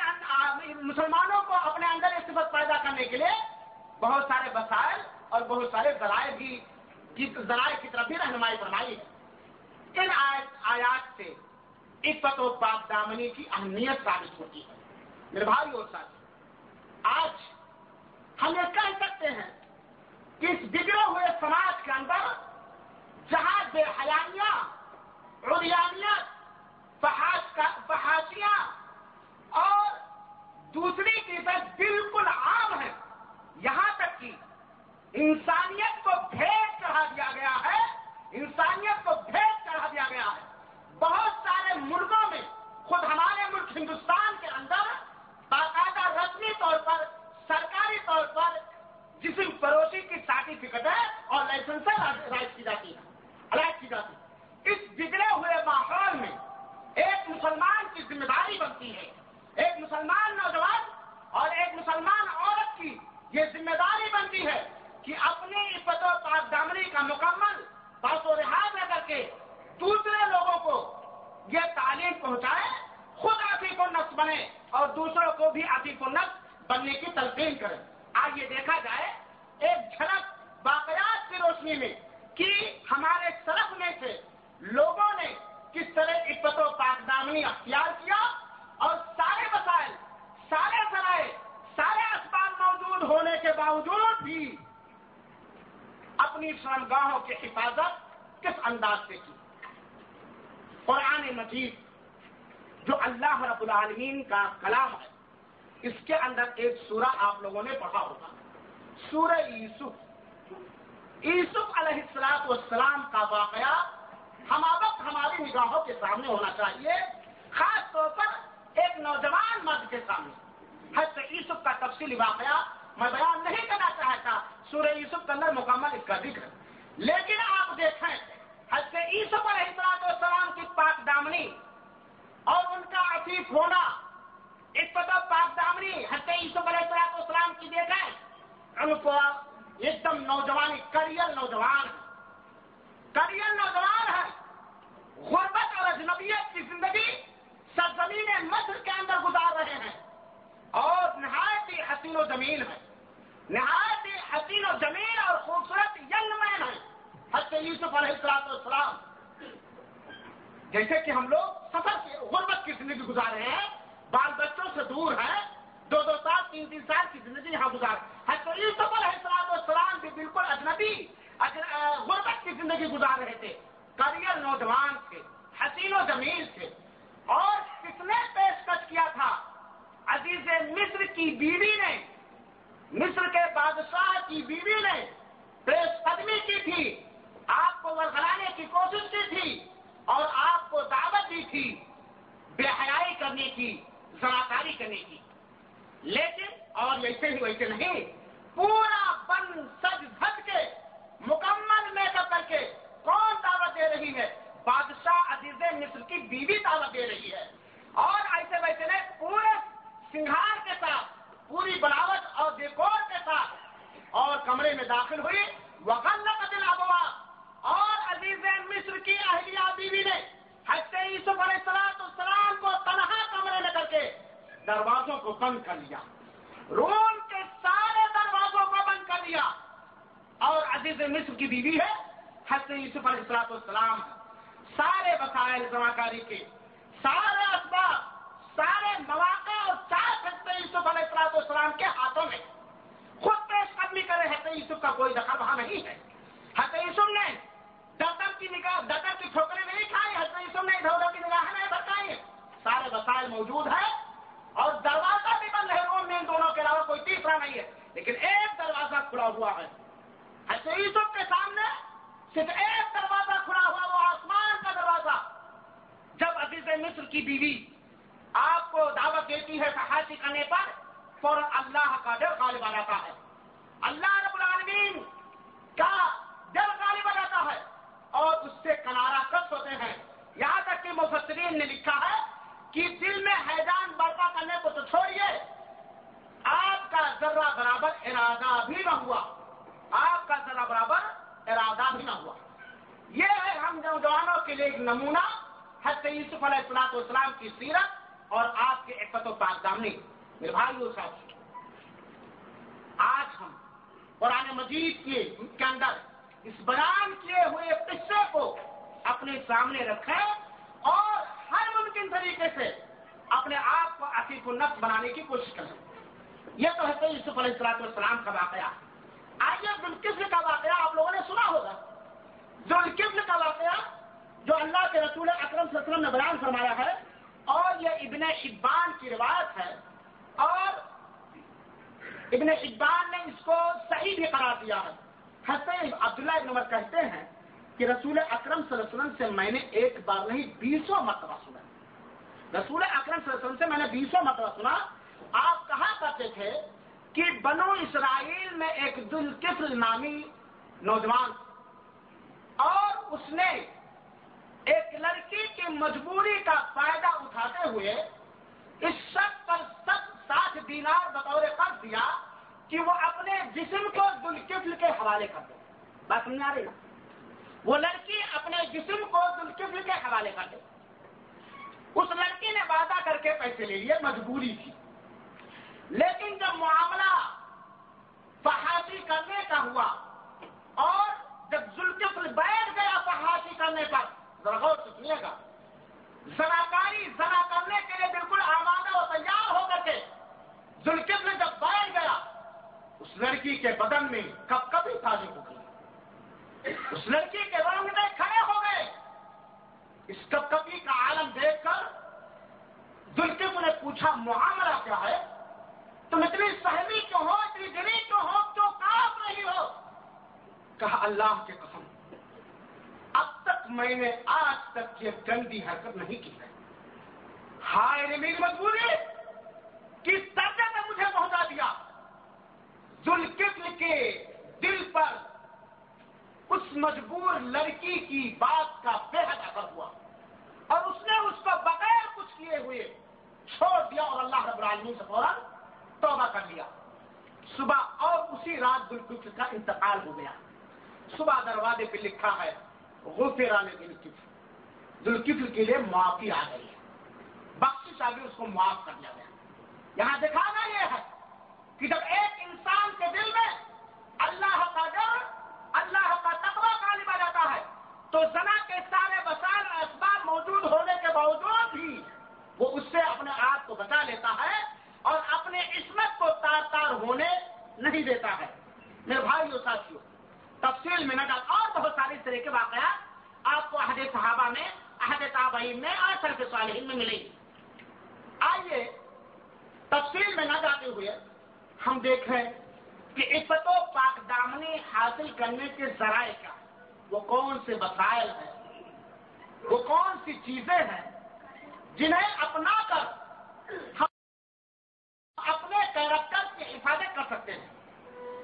مسلمانوں کو اپنے اندر صفت پیدا کرنے کے لیے بہت سارے وسائل اور بہت سارے ذرائع بھی ذرائع کی طرف بھی رہنمائی فرمائی۔ ہے ان آیات سے عفت و پاک دامنی کی اہمیت ثابت ہوتی ہے۔ میرے بھائی اور ساتھ آج ہم یہ کہہ سکتے ہیں کہ اس بگڑے ہوئے سماج کے اندر جہاں بے حیامیاں رویانیت فحاشیاں اور دوسری چیزیں بالکل عام ہیں۔ یہاں تک کہ انسانیت کو بھیٹ چڑھا دیا گیا ہے۔ انسانیت کو بھیٹ چڑھا دیا گیا ہے۔ بہت سارے ملکوں میں، خود ہمارے ملک ہندوستان کے اندر باقاعدہ رسمی طور پر سرکاری طور پر جسم فروشی کی سرٹیفکیٹ ہے اور لائسنس رائٹ کی جاتی ہے رائٹ کی جاتی ہے۔ اس بگڑے ہوئے ماحول میں ایک مسلمان کی ذمہ داری بنتی ہے۔ ایک مسلمان نوجوان اور ایک مسلمان عورت کی یہ ذمہ داری بنتی ہے کہ اپنی عفت و پاک دامنی کا مکمل بس و رحاظ کر کے دوسرے لوگوں کو یہ تعلیم پہنچائے، خود عفیف النفس بنے اور دوسروں کو بھی عفیف النفس بننے کی تلقین کرے آئیے دیکھا جائے ایک جھلک واقعات کی روشنی میں کہ ہمارے سرف میں سے لوگوں نے کس طرح عفت و پاک دامنی اختیار کیا اور سارے مسائل، سارے ذرائع، سارے اسباب موجود ہونے کے باوجود بھی اپنی شرمگاہوں کی حفاظت کس انداز سے کی؟ قرآن مجید، جو اللہ رب العالمین کا کلام ہے اس کے اندر ایک سورہ آپ لوگوں نے پڑھا ہوگا۔ سورہ یوسف۔ یوسف علیہ السلاط والسلام کا واقعہ ہم وقت ہماری نگاہوں کے سامنے ہونا چاہیے، خاص طور پر ایک نوجوان مرد کے سامنے۔ حضرت یوسف کا تفصیلی واقعہ میں بیان نہیں کرنا چاہتا، سورہ یوسف کے اندر مکمل اس کا ذکر۔ لیکن آپ دیکھیں، حضرت یوسف علیہ السلاط والسلام کی پاک دامنی اور ان کا عفیف ہونا ایک پتا پاک دامنی ہنسے یوسف علیہ السلام اسلام کی دیکھیں ان کو ایک دم نوجوان کریل نوجوان۔ ہے کریل نوجوان ہے۔ غربت اور اجنبیت کی زندگی سرزمین مصر کے اندر گزار رہے ہیں۔ اور نہایت ہی حسین و زمین ہے۔ نہایت ہی حسین و زمین اور خوبصورت ینگ مین ہے۔ حضرت یوسف علیہ السلام۔ السلام جیسے کہ ہم لوگ سفر کی غربت کی زندگی گزار رہے ہیں۔ بال بچوں سے دور ہیں دو دو سال، تین تین سال کی زندگی یہاں گزار۔ حضرت یوسف علیہ السلام السلام بھی بالکل اجنبی غربت کی زندگی گزار رہے تھے۔ کریئر نوجوان تھے، حسین و جمیل تھے۔ عزیز مصر کی بیوی نے، مصر کے بادشاہ کی بیوی نے پیش قدمی کی تھی۔ آپ کو ورگلانے کی کوشش کی تھی اور آپ کو دعوت دی تھی، بے حیائی کرنے کی زناکاری کرنے کی۔ لیکن اور ویسے ہی ویسے نہیں، پورا بن سج دھج کے، مکمل میک اپ کر کے کون دعوت دے رہی ہے؟ بادشاہ عزیز مصر کی بیوی دعوت دے رہی ہے۔ اور ایسے ویسے نے پورے سنگھار کے ساتھ، پوری بناوٹ اور ڈیکور کے ساتھ۔ اور کمرے میں داخل ہوئی وکل دل ابوا اور عزیز مصر کی اہلیہ بیوی نے حضرت یوسف علیہ السلام کو تنہا میں کر کے دروازوں کو بند کر لیا۔ روم کے سارے دروازوں کو بند کر لیا۔ اور عزیز مصر کی بیوی ہے، حضرت یوسف علیہ السلام السلام سارے وسائل جمع کاری کے، سارے اسباب، سارے مواقع اور چار حضرت یوسف علیہ السلام السلام کے ہاتھوں میں۔ خود پیش قدمی کرے حضرت یوسف کا کوئی دخل وہاں نہیں ہے۔ حضرت یوسف نے دتر کی نگاہ دتر کی ٹھوکریں نہیں کھائی، حضرت یوسف نے ادھر ادھر کی نگاہیں نہیں بتائی سارے وسائل موجود ہیں اور دروازہ بھی بند ہے روم میں ان دونوں کے علاوہ کوئی تیسرا نہیں ہے۔ لیکن ایک دروازہ کھلا ہوا ہے۔ حضرت یوسف کے سامنے صرف ایک دروازہ کھلا ہوا وہ آسمان کا دروازہ۔ جب عزیز مصر کی بیوی آپ کو دعوت دیتی ہے صحافی کرنے پر، فوراً اللہ کا ڈر غالب آ جاتا ہے۔ اللہ رب العالمین کا ڈر غالب آ جاتا ہے اور اس سے کنارا کس ہوتے ہیں۔ یہاں تک کہ مفسرین نے لکھا ہے کہ دل میں حیران برپا کرنے کو تو چھوڑیے۔ آپ کا ذرہ برابر ارادہ بھی نہ ہوا۔ آپ کا ذرہ برابر ارادہ بھی نہ ہوا۔ یہ ہے ہم نوجوانوں کے لیے ایک نمونہ۔ حضرت یوسف علیہ السلاط والسلام کی سیرت اور آپ کے عفت و پاکدامنی۔ میرے بھائی صاحب، آج ہم قرآن مجید کے کے اندر اس بیان کیے ہوئے قصے کو اپنے سامنے رکھیں اور ممکن طریقے سے اپنے آپ کو عقیق النفس بنانے کی کوشش کریں یہ تو ہے یوسف علیہ السلاط والسلام کا واقعہ۔ آئیے ذوالقفل کا واقعہ آپ لوگوں نے سنا ہوگا۔ ذوالقفل کا واقعہ جو اللہ کے رسول اکرم صلی اللہ علیہ وسلم نے بیان فرمایا ہے، اور یہ ابن ابان کی روایت ہے، اور ابن ابان نے اس کو صحیح بھی قرار دیا ہے۔ حضرت عبداللہ ابن عمر کہتے ہیں کہ رسول اکرم صلی اللہ علیہ وسلم سے میں نے ایک بار نہیں بیسوں مرتبہ سنا رسول اکرم صلی اللہ علیہ وسلم سے میں نے بیسوں مرتبہ سنا، آپ کہا کرتے تھے کہ بنو اسرائیل میں ایک دلکفل نامی نوجوان اور اس نے ایک لڑکی کی مجبوری کا فائدہ اٹھاتے ہوئے اس شخص پر سب سات دینار بطور قرض دیا کہ وہ اپنے جسم کو دلکفل کے حوالے کر دے۔ بات سمجھ آ رہی نا وہ لڑکی اپنے جسم کو دلکفل کے حوالے کر دے۔ اس لڑکی نے وعدہ کر کے پیسے لے لیے، مجبوری تھی۔ لیکن جب معاملہ فحاشی کرنے کا ہوا اور جب ذوالکفل بیٹھ گیا فحاشی کرنے پر، ذرا غور سنیے گا۔ زناکاری زنا کرنے کے لیے بالکل آمادہ و تیار ہو کر کے ذوالکفل جب بیٹھ گیا، اس لڑکی کے بدن میں کب کبھی تازی ہو گئی۔ اس لڑکی کے رنگنے کھڑے ہو گئے۔ اس کب کبھی کا عالم دیکھ کر ذوالکفل نے پوچھا، معاملہ کیا ہے؟ تم اتنی سہمی کیوں ہو؟ اتنی دلی کیوں ہو؟ کیوں کاپ نہیں ہو؟ کہا، اللہ کے قسم، اب تک میں نے آج تک یہ گندی حرکت نہیں کی ہے۔ ہائے میری مجبوری! کس درجے میں مجھے پہنچا دیا؟ ذوالکفل کے دل پر اس مجبور لڑکی کی بات کا بے حد اثر ہوا۔ اور اس نے اس کو بغیر کچھ کیے ہوئے چھوڑ دیا اور اللہ رب العالمین سے فوراً توبہ کر لیا۔ صبح اور اسی رات ذوالکفل کا انتقال ہو گیا۔ صبح دروازے پہ لکھا ہے غفران ذوالکفل ذوالکفل کے لیے معافی آ گئی ہے۔ بخش آگے اس کو معاف کر لیا گیا۔ یہاں دکھانا یہ ہے کہ جب ایک انسان کے دل میں اللہ کا ڈر اللہ کا تقوی غالب آ جاتا ہے، تو زنا کے سارے وسائل اسباب موجود ہونے کے باوجود بھی وہ اس سے اپنے آپ کو بچا لیتا ہے اور اپنے عصمت کو تار تار ہونے نہیں دیتا ہے۔ میرے بھائی اور ساتھیوں تفصیل میں نہ اور بہت ساری طرح کے واقعات آپ کو عہد صحابہ میں عہد تابعین میں اور سرف صالحین میں ملیں گے آئیے تفصیل میں نہ جاتے ہوئے ہم دیکھیں کہ عفت و پاک دامنی حاصل کرنے کے ذرائع کیا۔ وہ کون سے وسائل ہیں؟ وہ کون سی چیزیں ہیں؟ جنہیں اپنا کر ہم اپنے کیریکٹر کی حفاظت کر سکتے ہیں۔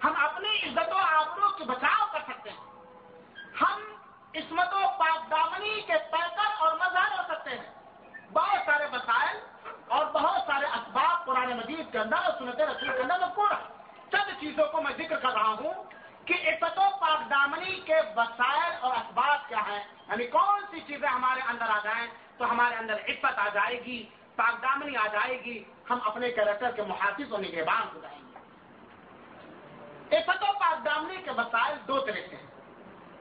ہم اپنی عزت و آبروں کی بچاؤ کر سکتے ہیں۔ ہم عصمت و پاک دامنی کے پیکر اور مظہر ہو سکتے ہیں۔ بہت سارے وسائل اور بہت سارے اسباب پرانے مجید کے اندر اور سنت رسول کے اندر مذکور چند چیزوں کو میں ذکر کر رہا ہوں کہ عفت و پاک دامنی کے وسائل اور اسباب کیا ہیں۔ یعنی کون سی چیزیں ہمارے اندر آ جائیں تو ہمارے اندر عفت آ جائے گی، پاک دامنی آ جائے گی، ہم اپنے کیریکٹر کے محافظ اور نگہبان ہو جائیں گے۔ عفت و پاک دامنی کے وسائل دو طرح کے ہیں۔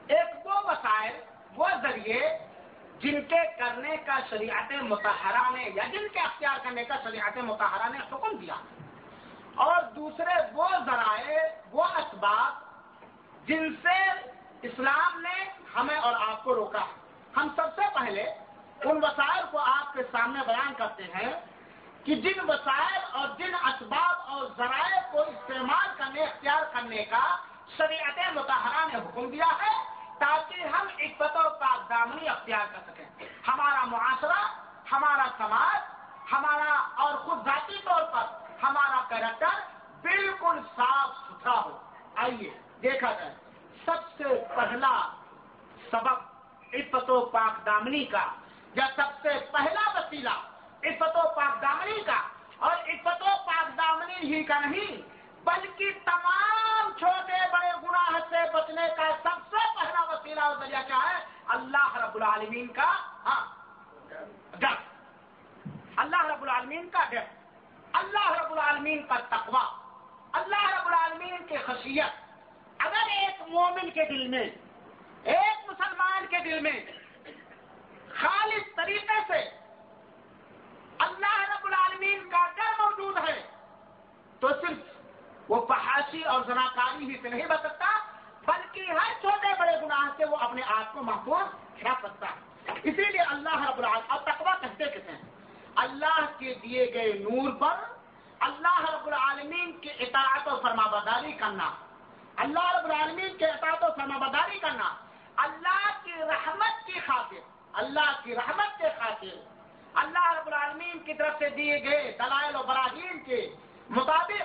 ایک وہ وسائل وہ ذریعے جن کے کرنے کا شریعت متحرہ نے یا جن کے اختیار کرنے کا شریعت متحرہ نے حکم دیا۔ اور دوسرے وہ ذرائع، وہ اسباب جن سے اسلام نے ہمیں اور آپ کو روکا۔ ہم سب سے پہلے ان وسائل کو آپ کے سامنے بیان کرتے ہیں کہ جن وسائل اور جن اسباب اور ذرائع کو استعمال کرنے، اختیار کرنے کا شریعت متحرہ نے حکم دیا ہے تاکہ ہم عقبت و پاک دامنی اختیار کر سکیں۔ ہمارا معاشرہ، ہمارا سماج، ہمارا اور خود ذاتی طور پر ہمارا کریکٹر بالکل صاف ستھرا ہو۔ آئیے دیکھا جائے۔ سب سے پہلا سبق عفت و پاک دامنی کا یا سب سے پہلا وسیلہ عفت و پاک دامنی کا، اور عفت و پاک دامنی ہی کا نہیں، بلکہ تمام چھوٹے بڑے گناہ سے بچنے کا سب سے پہلا وسیلہ اور ذریعہ کیا ہے؟ اللہ رب العالمین کا ہاں ڈر اللہ رب العالمین کا ڈر اللہ رب العالمین کا تقوی۔ اللہ رب العالمین کی خشیت۔ اگر ایک مومن کے دل میں، ایک مسلمان کے دل میں خالص طریقے سے اللہ رب العالمین کا ڈر موجود ہے، تو صرف وہ فحاشی اور زناکاری ہی سے نہیں بچ سکتا، بلکہ ہر چھوٹے بڑے گناہ سے وہ اپنے آپ کو محفوظ رکھ سکتا ہے۔ اسی لیے اللہ رب العالمین اور تقوی کہتے کہتے ہیں؟ اللہ کے دیے گئے نور پر اللہ رب العالمین کی اطاعت و فرما بداری کرنا، اللہ رب العالمین کے اطاعت و فرما بداری کرنا، اللہ کی رحمت کی خاطر اللہ کی رحمت کے خاطر اللہ رب العالمین کی طرف سے دیے گئے دلائل و براہین کے مطابق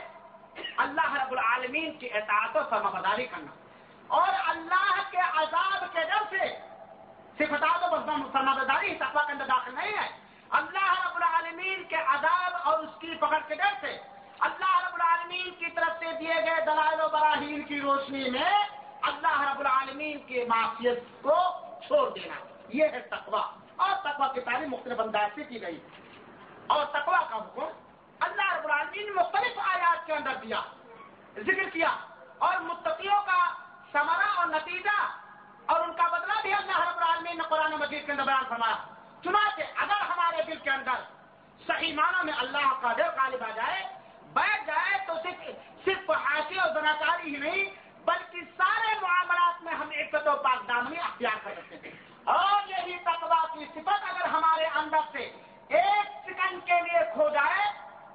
اللہ رب العالمین کی اطاعت و فرما بداری کرنا۔ اور اللہ کے عذاب کے ڈر سے صرف اطاعت و فرما بداری تقوی کے اندر داخل نہیں ہے۔ اللہ رب العالمین کے عذاب اور اس کی پکڑ کے ڈر سے اللہ رب العالمین کی طرف سے دیے گئے دلائل و براہین کی روشنی میں اللہ رب العالمین کی معافیت کو چھوڑ دینا۔ یہ ہے تقوا اور تقوا کی تعلیم مختلف انداز سے کی گئی۔ اور تقوا کا حکم اللہ رب العالمین نے مختلف آیات کے اندر دیا، ذکر کیا۔ اور متقیوں کا سمرا اور نتیجہ اور ان کا بدلہ بھی اللہ رب العالمین نے قرآن مجید کے اندر بیان فرمایا۔ چنانچہ اگر ہمارے دل کے اندر صحیح معنوں میں اللہ کا دل غالب آ جائے، بیٹھ جائے تو صرف صرف حاصل اور زناکاری ہی نہیں، بلکہ سارے معاملات میں ہم عزت و پاک دامنی اختیار کر سکتے ہیں۔ اور یہی تقوا کی صفت اگر ہمارے اندر سے ایک سیکنڈ کے لیے کھو جائے،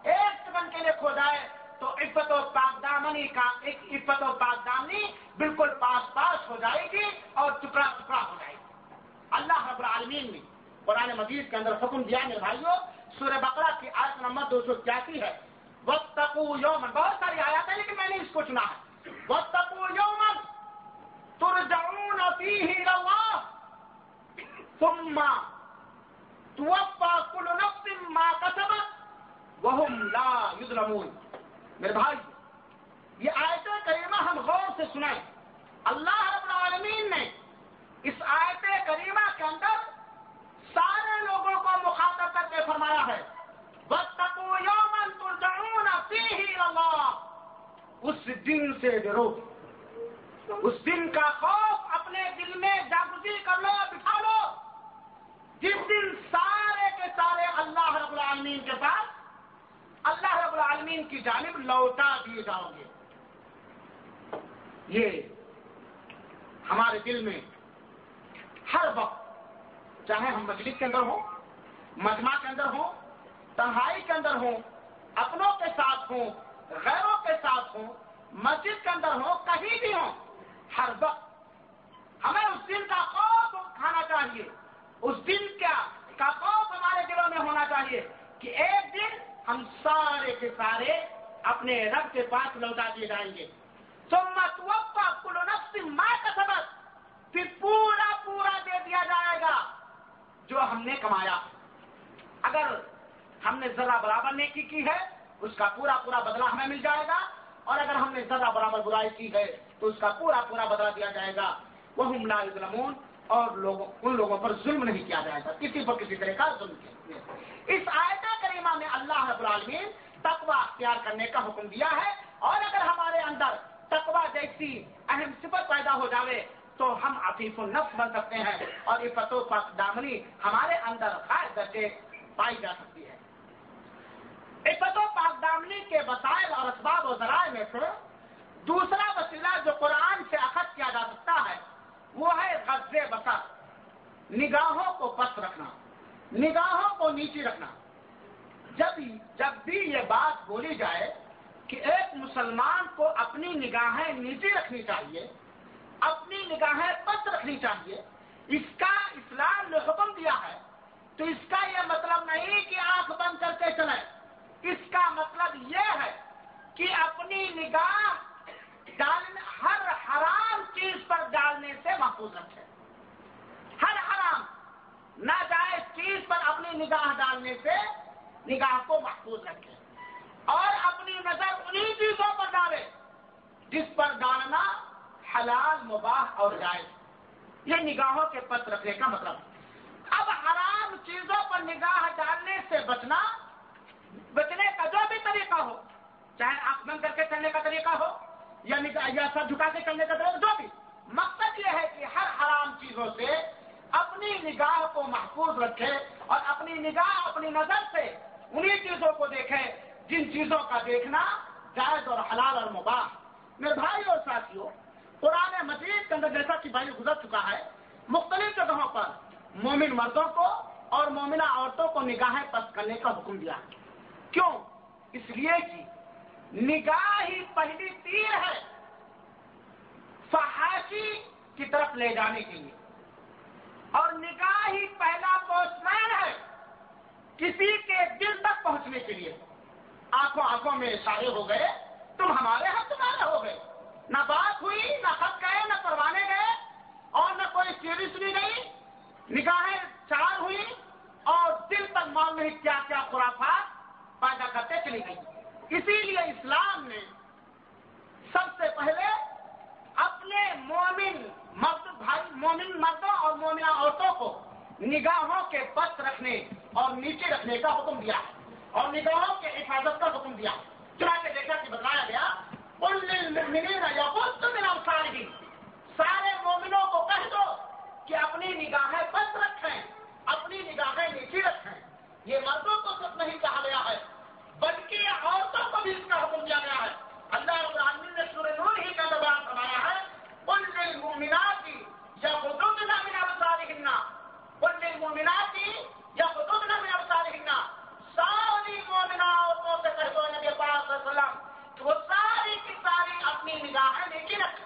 ایک سیکنڈ کے لیے کھو جائے، تو عزت و پاک دامنی کا ایک عزت و پاک دامنی بالکل پاس پاس ہو جائے گی اور ٹکڑا ٹکڑا ہو جائے گی۔ اللہ رب العالمین نے قرآن مجید کے اندر حکم دیا میرے بھائیوں سورہ بقرہ کی آیت نمبر دو سو اکیاسی ہے۔ وقت یومن بہت ساری آیات ہیں لیکن میں نے اس کو چنا ہے۔ وقت یومن ترجعون فیہ اللہ ثم توفا کل نفس ما کسبت وهم لا یظلمون میرے بھائی، یہ آیت کریمہ ہم غور سے سنیں اللہ رب العالمین نے اس آیت کریمہ کے اندر سارے لوگوں کو مخاطب کر کے فرمایا ہے، وَاتَّقُوا يَوْمًا تُرْجَعُونَ فِيهِ اللَّهِ۔ اس دن سے ڈرو۔ اس دن کا خوف اپنے دل میں جاگزی کر لو۔ جس دن سارے کے سارے اللہ رب العالمین کے پاس اللہ رب العالمین کی جانب لوٹا دیے جاؤ گے۔ یہ ہمارے دل میں ہر وقت چاہے ہم مجلس کے اندر ہوں، مجمع کے اندر ہوں، تنہائی کے اندر ہوں، اپنوں کے ساتھ ہوں، غیروں کے ساتھ ہوں، مسجد کے اندر ہوں، کہیں بھی ہوں، ہر وقت ہمیں اس دن کا خوف کھانا چاہیے۔ اس دن کیا کا خوف ہمارے دلوں میں ہونا چاہیے کہ ایک دن ہم سارے کے سارے اپنے رب کے پاس لوٹا دیے جائیں گے۔ سمت وقت کلو نفس ماں کا سبق پھر پورا پورا دے دیا جائے گا جو ہم نے کمایا۔ اگر ہم نے ذرا برابر نیکی کی ہے، اس کا پورا پورا بدلہ ہمیں مل جائے گا۔ اور اگر ہم نے ذرا برابر برائی کی ہے، تو اس کا پورا پورا بدلہ دیا جائے گا۔ وہ ہم ظلمون اور لوگوں ان لوگوں پر ظلم نہیں کیا جائے گا۔ کسی پر کسی طرح کا ظلم کیا اس آیت کریمہ میں اللہ رب العالمین تقوی اختیار کرنے کا حکم دیا ہے۔ اور اگر ہمارے اندر تقوی جیسی اہم صفت پیدا ہو جاوے، تو ہم عفیف النفس بن سکتے ہیں۔ اور یہ فتو پاک دامنی ہمارے اندر خاص درجے پائی جا سکتی ہے۔ عفت و پاک دامنی کے وسائل اور اسباب و ذرائع میں سے دوسرا وسیلہ جو قرآن سے اخذ کیا جا سکتا ہے وہ ہے غز بسر نگاہوں کو پس رکھنا، نگاہوں کو نیچی رکھنا۔ جب جب بھی یہ بات بولی جائے کہ ایک مسلمان کو اپنی نگاہیں نیچی رکھنی چاہیے، اپنی نگاہیں پس رکھنی چاہیے، اس کا اسلام نے حکم دیا ہے، تو اس کا یہ مطلب نہیں کہ آنکھ بند کر کے چلے اس کا مطلب یہ ہے کہ اپنی نگاہ ڈالنے ہر حرام چیز پر ڈالنے سے محفوظ رکھے ہر حرام ناجائز چیز پر اپنی نگاہ ڈالنے سے نگاہ کو محفوظ رکھے اور اپنی نظر انہی چیزوں پر ڈالے جس پر ڈالنا حلال، مباح اور جائز یہ نگاہوں کے پت رکھنے کا مطلب اب حرام چیزوں پر نگاہ ڈالنے سے بچنا، بچنے کا جو بھی طریقہ ہو، چاہے آنکھ بند کر کے چلنے کا طریقہ ہو، یا یا سر جھکا کے چلنے کا طریقہ جو بھی۔ مقصد یہ ہے کہ ہر حرام چیزوں سے اپنی نگاہ کو محفوظ رکھے اور اپنی نگاہ اپنی نظر سے انہی چیزوں کو دیکھے جن چیزوں کا دیکھنا جائز اور حلال اور مباح۔ میرے بھائی اور ساتھیوں قرآن مجید کے اندر جیسا کہ بھائی گزر چکا ہے، مختلف جگہوں پر مومن مردوں کو اور مومنہ عورتوں کو نگاہیں پس کرنے کا حکم دیا۔ کیوں؟ اس لیے کہ نگاہ ہی پہلی تیر ہے فحاشی کی طرف لے جانے کے لیے۔ اور نگاہ ہی پہلا پوسٹ مین ہے کسی کے دل تک پہنچنے کے لیے۔ آنکھوں آنکھوں میں اشارے ہو گئے، تم ہمارے ہاتھ تمہارے ہو گئے۔ نہ بات ہوئی، نہ خط گئے، نہ پروانے گئے، اور نہ کوئی سیری سنی گئی نگاہیں چار ہوئی اور دل تک مان نہیں کیا کیا خرافات پیدا کرتے چلی گئی اسی لیے اسلام نے سب سے پہلے اپنے مومن مرد بھائی، مومن مردوں اور مومنہ عورتوں کو نگاہوں کے پس رکھنے اور نیچے رکھنے کا حکم دیا اور نگاہوں کے حفاظت کا حکم دیا چنانچہ جیسا کہ بتایا گیا یا سارے مومنوں کو کہہ دو کہ اپنی نگاہیں پس رکھیں، اپنی نگاہیں نیچے رکھیں۔ یہ مردوں کو سب نہیں کہا گیا ہے، بلکہ عورتوں کو بھی اس کا حکم دیا گیا ہے۔ اللہ رب العالمین نے سورہ نور ہی کا بیان فرمایا ہے ان للمؤمنات یغضضن من ابصارهن ان للمؤمنات یغضضن من ابصارهن ساری مومنہ عورتوں سے کہہ دو نبی پاک صلی اللہ علیہ وسلم. کہ وہ ساری کی ساری اپنی نگاہیں نیچے رکھیں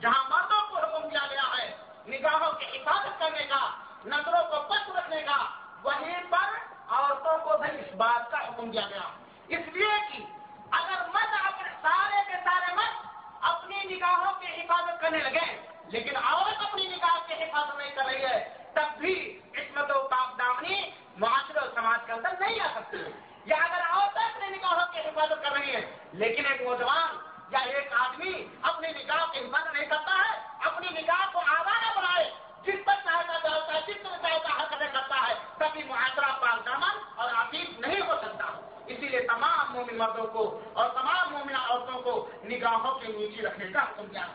جہاں مردوں کو حکم دیا گیا ہے، نگاہوں کی حفاظت کرنے کا، نظروں کو پس رکھنے کا، وہیں پر عورتوں کو بھی اس بات کا حکم دیا گیا۔ اس لیے کہ اگر مرد اپنے سارے کے سارے مرد اپنی نگاہوں کی حفاظت کرنے لگے، لیکن عورت اپنی نگاہ کی حفاظت نہیں کر رہی ہے، تب بھی عصمت و پاک دامنی معاشرے اور سماج کے اندر نہیں آ سکتی۔ یا اگر عورتیں اپنی نگاہوں کی حفاظت کر رہی ہے، لیکن ایک نوجوان یا ایک آدمی اپنی نگاہ کی حفاظت نہیں کرتا ہے، اپنی نگاہ کو آزاد بنائے، جس پر چاہتا چاہتا ہے، جس پر چاہتا حرکتیں کرتا ہے کبھی معاشرہ پاک دامن اور عقیب نہیں ہو سکتا۔ اسی لیے تمام مومن مردوں کو اور تمام مومنہ عورتوں کو نگاہوں کے نیچے رکھنے کا حکم دیا۔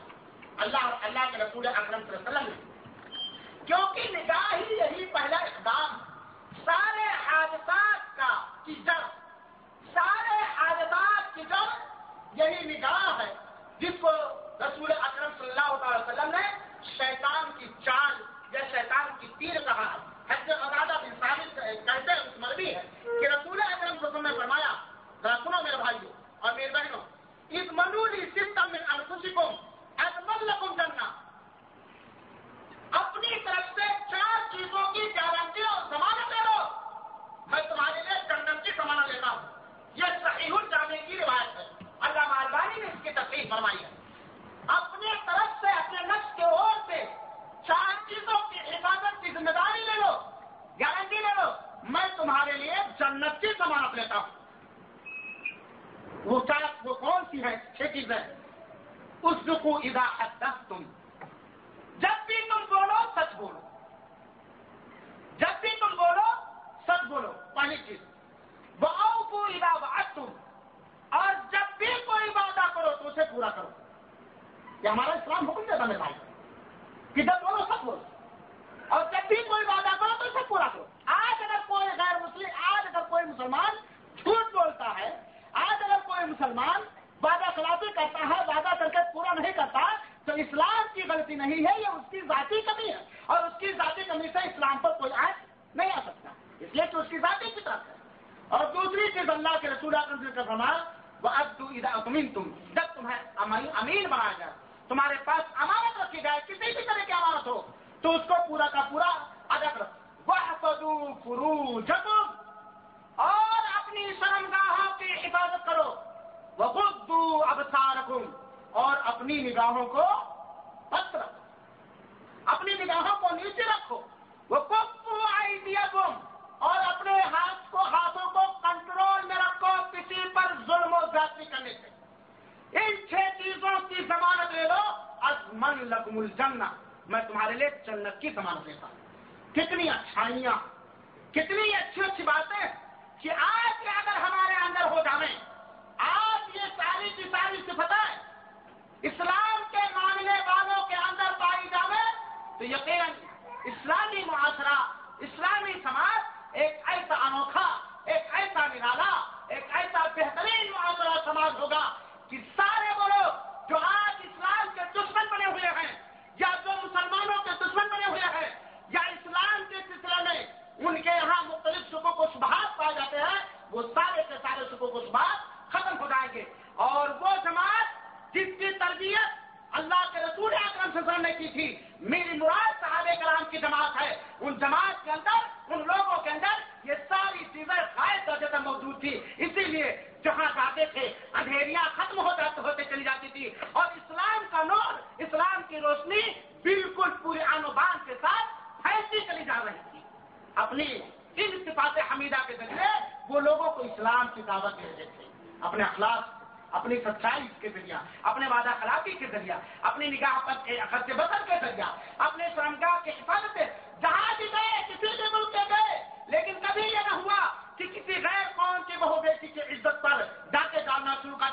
اللہ اللہ کے رسول اکرم صلی اللہ علیہ وسلم نے۔ کیونکہ نگاہ ہی یہی پہلا اقدام، سارے حادثات کا کی جڑ، سارے حادثات کی جڑ یہی نگاہ ہے جس کو رسول اکرم صلی اللہ من لگم الجنہ، میں تمہارے لیے جنت کی ضمانت لیتا ہوں۔ کتنی اچھائیاں، کتنی اچھی اچھی باتیں کہ آج یہ اگر ہمارے اندر ہو جائیں آج یہ ساری کی ساری صفتیں اسلام کے ماننے والوں کے اندر پائی جائے تو یقیناً اسلامی معاشرہ، اسلامی سماج ایک ایسا انوکھا، ایک ایسا نرالا، ایک ایسا بہترین معاشرہ سماج ہوگا کہ سارے وہ لوگ جو آج اسلام کے دشمن بنے ہوئے ہیں یا جو مسلمانوں کے دشمن بنے ہوئے ہیں یا اسلام کے سلسلے میں ان کے یہاں مختلف شکوں کو شبہات پائے جاتے ہیں، وہ سارے کے سارے شکوں کو شبہات ختم ہو جائیں گے۔ اور وہ جماعت جس کی تربیت اللہ کے رسول اکرم سے نے کی تھی، میری مراد صاحب کرام کی جماعت ہے۔ ان جماعت کے اندر، ان لوگوں کے اندر یہ ساری چیزیں غائب درجے تک موجود تھی۔ اسی لیے جہاں جاتے تھے، اندھیریاں ختم ہو جاتے ہوتے چلی جاتی تھی۔ اور اسلام کا نور، اسلام کی روشنی بالکل پورے انوبان کے ساتھ پھیلتی چلی جا رہی تھی۔ اپنی ان صفات حمیدہ کے ذریعے وہ لوگوں کو اسلام کی دعوت دے دیتے تھے اپنے اخلاق، اپنی سچائی کے ذریعہ، اپنے وعدہ خلافی کے ذریعہ، اپنی نگاہ پر بسر کے ذریعہ، اپنے شرمگاہ کی حفاظت جہاں بھی گئے، کسی بھی ملک کے گئے، لیکن کبھی یہ نہ ہوا کہ کسی غیر قوم کی بہو بیٹی کی عزت پر ڈاکے ڈالنا شروع کر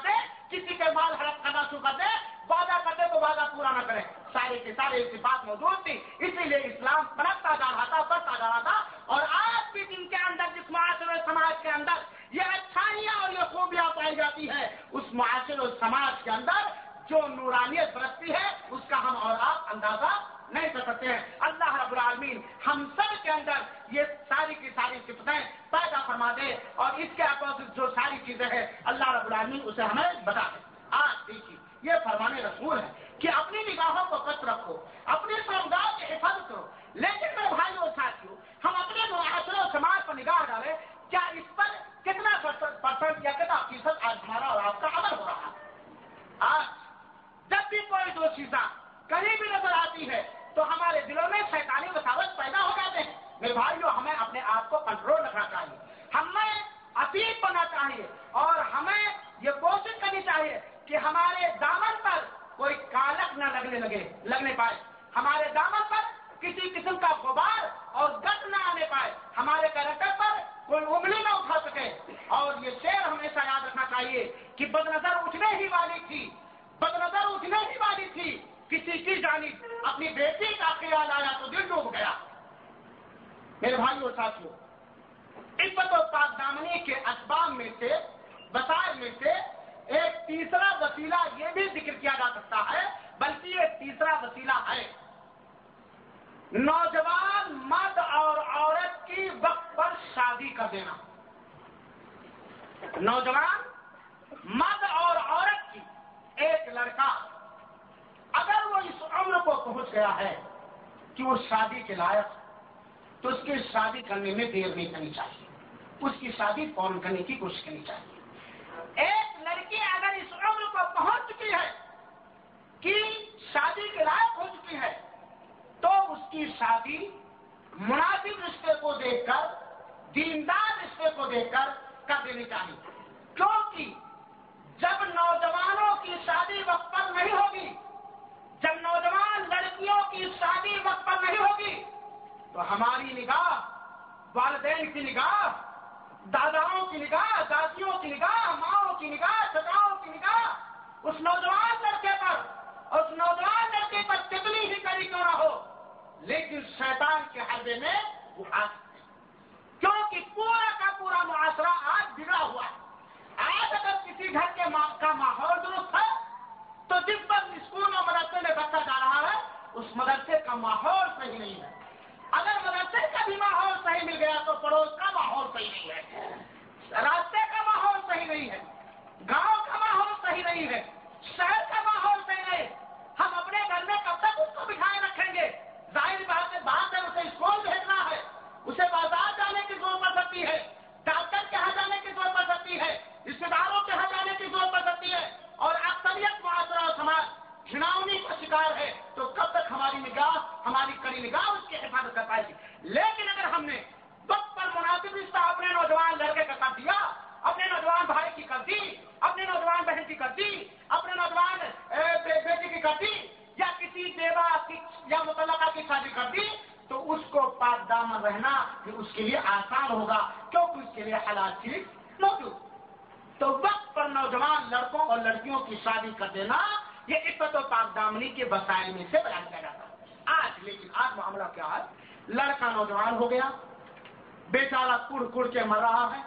کسی کے مال ہڑپ کرنا شروع کر دے، وعدہ کرتے تو وعدہ پورا نہ کرے۔ سارے کے سارے اس کی بات موجود تھی، اسی لیے اسلام بڑھتا جا رہا تھا، بڑھتا جا رہا تھا۔ اور آج بھی جن کے اندر، جس معاشرے سماج کے اندر یہ اچھائیاں اور یہ خوبیاں پائی جاتی ہے اس معاشرے اور سماج کے اندر جو نورانیت برتتی ہے، اس کا ہم اور آپ اندازہ نہیں کر سکتے ہیں۔ اللہ رب العالمین ہم سب کے اندر یہ ساری کی ساری صفتیں فرما دے اور اس کے اپوزٹ جو ساری چیزیں ہیں، اللہ رب العالمین اسے ہمیں بتا دے۔ آج دیکھیے، یہ فرمانے رسول ہے کہ اپنی نگاہوں کو کچھ رکھو، اپنے سمدار کی حفاظت کرو۔ لیکن میرے بھائی اور ساتھیوں، ہم اپنے معاشرے اور سماج پر نگاہ ڈالیں، کیا اس پر کتنا پرسنٹ یا کتنا فیصد آج ہمارا اور آپ کا عمل ہو رہا ہے؟ آج جب بھی کوئی دو چیزاں کہیں بھی نظر آتی ہے تو ہمارے دلوں میں شیطانی مساوت پیدا ہو جاتے ہیں۔ میرے بھائیوں، ہمیں اپنے آپ کو کنٹرول رکھنا چاہیے۔ ہمیں اپیل بننا چاہیے اور ہمیں یہ کوشش کرنی چاہیے کہ ہمارے دامن پر کوئی کالک نہ لگنے لگے، لگنے پائے۔ ہمارے دامن پر کسی قسم کا غبار اور گٹ نہ آنے پائے۔ ہمارے کیریکٹر پر کوئی انگلی نہ اٹھا سکے۔ اور یہ شعر ہمیشہ یاد رکھنا چاہیے کہ بد نظر اٹھنے ہی والی تھی۔ بد نظر اٹھنے ہی والی تھی۔ کسی کی جانب اپنی بیٹی کا خیال آیا تو دل ڈوب گیا۔ میرے بھائی اور ساتھیوں عزت و پاک دامنی کے اسباب میں سے، وسائل میں سے ایک تیسرا وسیلہ یہ بھی ذکر کیا جا سکتا ہے، بلکہ یہ تیسرا وسیلہ ہے۔ نوجوان مرد اور عورت کی وقت پر شادی کر دینا۔ نوجوان مرد اور عورت کی ایک لڑکا اگر وہ اس عمر کو پہنچ گیا ہے کہ وہ شادی کے لائق، تو اس کی شادی کرنے میں دیر نہیں کرنی چاہیے۔ اس کی شادی فون کرنے کی کوشش کرنی چاہیے؟ ایک لڑکی اگر اس عمر کو پہنچ چکی ہے کہ شادی کے لائق ہو چکی ہے، تو اس کی شادی مناسب رشتے کو دیکھ کر، دیندار کو دیکھ کر کر دینی چاہیے۔ کیونکہ جب نوجوانوں کی شادی وقت پر نہیں ہوگی، جب نوجوان لڑکیوں کی شادی وقت پر نہیں ہوگی، تو ہماری نگاہ، والدین کی نگاہ داداؤں کی نگاہ، دادیوں کی نگاہ، ماؤں کی نگاہ، چچاؤں کی نگاہ، اس نوجوان لڑکے پر، اس نوجوان لڑکے پر کتنی ہی کری کیوں نہ ہو۔ لیکن شیطان کے حلبے میں وہ آ سکتے کیونکہ پورا کا پورا معاشرہ آج بگڑا ہوا ہے۔ آج اگر کسی گھر کے کا ماحول درست ہے، تو جس پر اسکول اور مدرسے میں بچہ جا رہا ہے، اس مدرسے کا ماحول صحیح نہیں ہے۔ اگر مدرسے کا بھی ماحول صحیح مل گیا تو پڑوس کا ماحول صحیح نہیں ہے۔ راستے کا ماحول صحیح نہیں ہے۔ گاؤں کا ماحول صحیح نہیں ہے۔ شہر کا ماحول صحیح نہیں۔ ہم اپنے گھر میں کب تک اس کو بٹھائے رکھیں گے؟ ظاہر بات ہے بات ہے اسے اسکول بھیجنا ہے۔ اسے بازار جانے کی ضرورت پڑ سکتی ہے۔ ڈاکٹر کے یہاں جانے کی ضرورت پڑ سکتی ہے۔ رشتے داروں کے یہاں جانے کی ضرورت پڑ سکتی ہے۔ اور اکثریت معاشرہ اور سماج چناونی کا شکار ہے، تو کب تک ہماری نگاہ، ہماری کڑی نگاہ اس کی حفاظت کر پائے گی؟ لیکن اگر ہم نے وقت پر مناسب رشتہ اپنے نوجوان لڑکے کا کر دیا، اپنے نوجوان بھائی کی کر دی اپنے نوجوان بہن کی کر دی اپنے نوجوان بیٹی کی کر دی یا کسی بیوہ کی، یا متعلقہ کی شادی کر دی تو اس کو پاک دامن رہنا اس کے لیے آسان ہوگا، کیونکہ اس کے لیے حالات چیز موجود۔ تو وقت پر نوجوان لڑکوں اور لڑکیوں کی شادی کر دینا یہ عفت و پاک دامنی کے وسائل میں سے بیان کیا جاتا ہے۔ آج لیکن آج معاملہ کیا ہے؟ لڑکا نوجوان ہو گیا، بیچارہ کڑ کڑ کے مر رہا ہے۔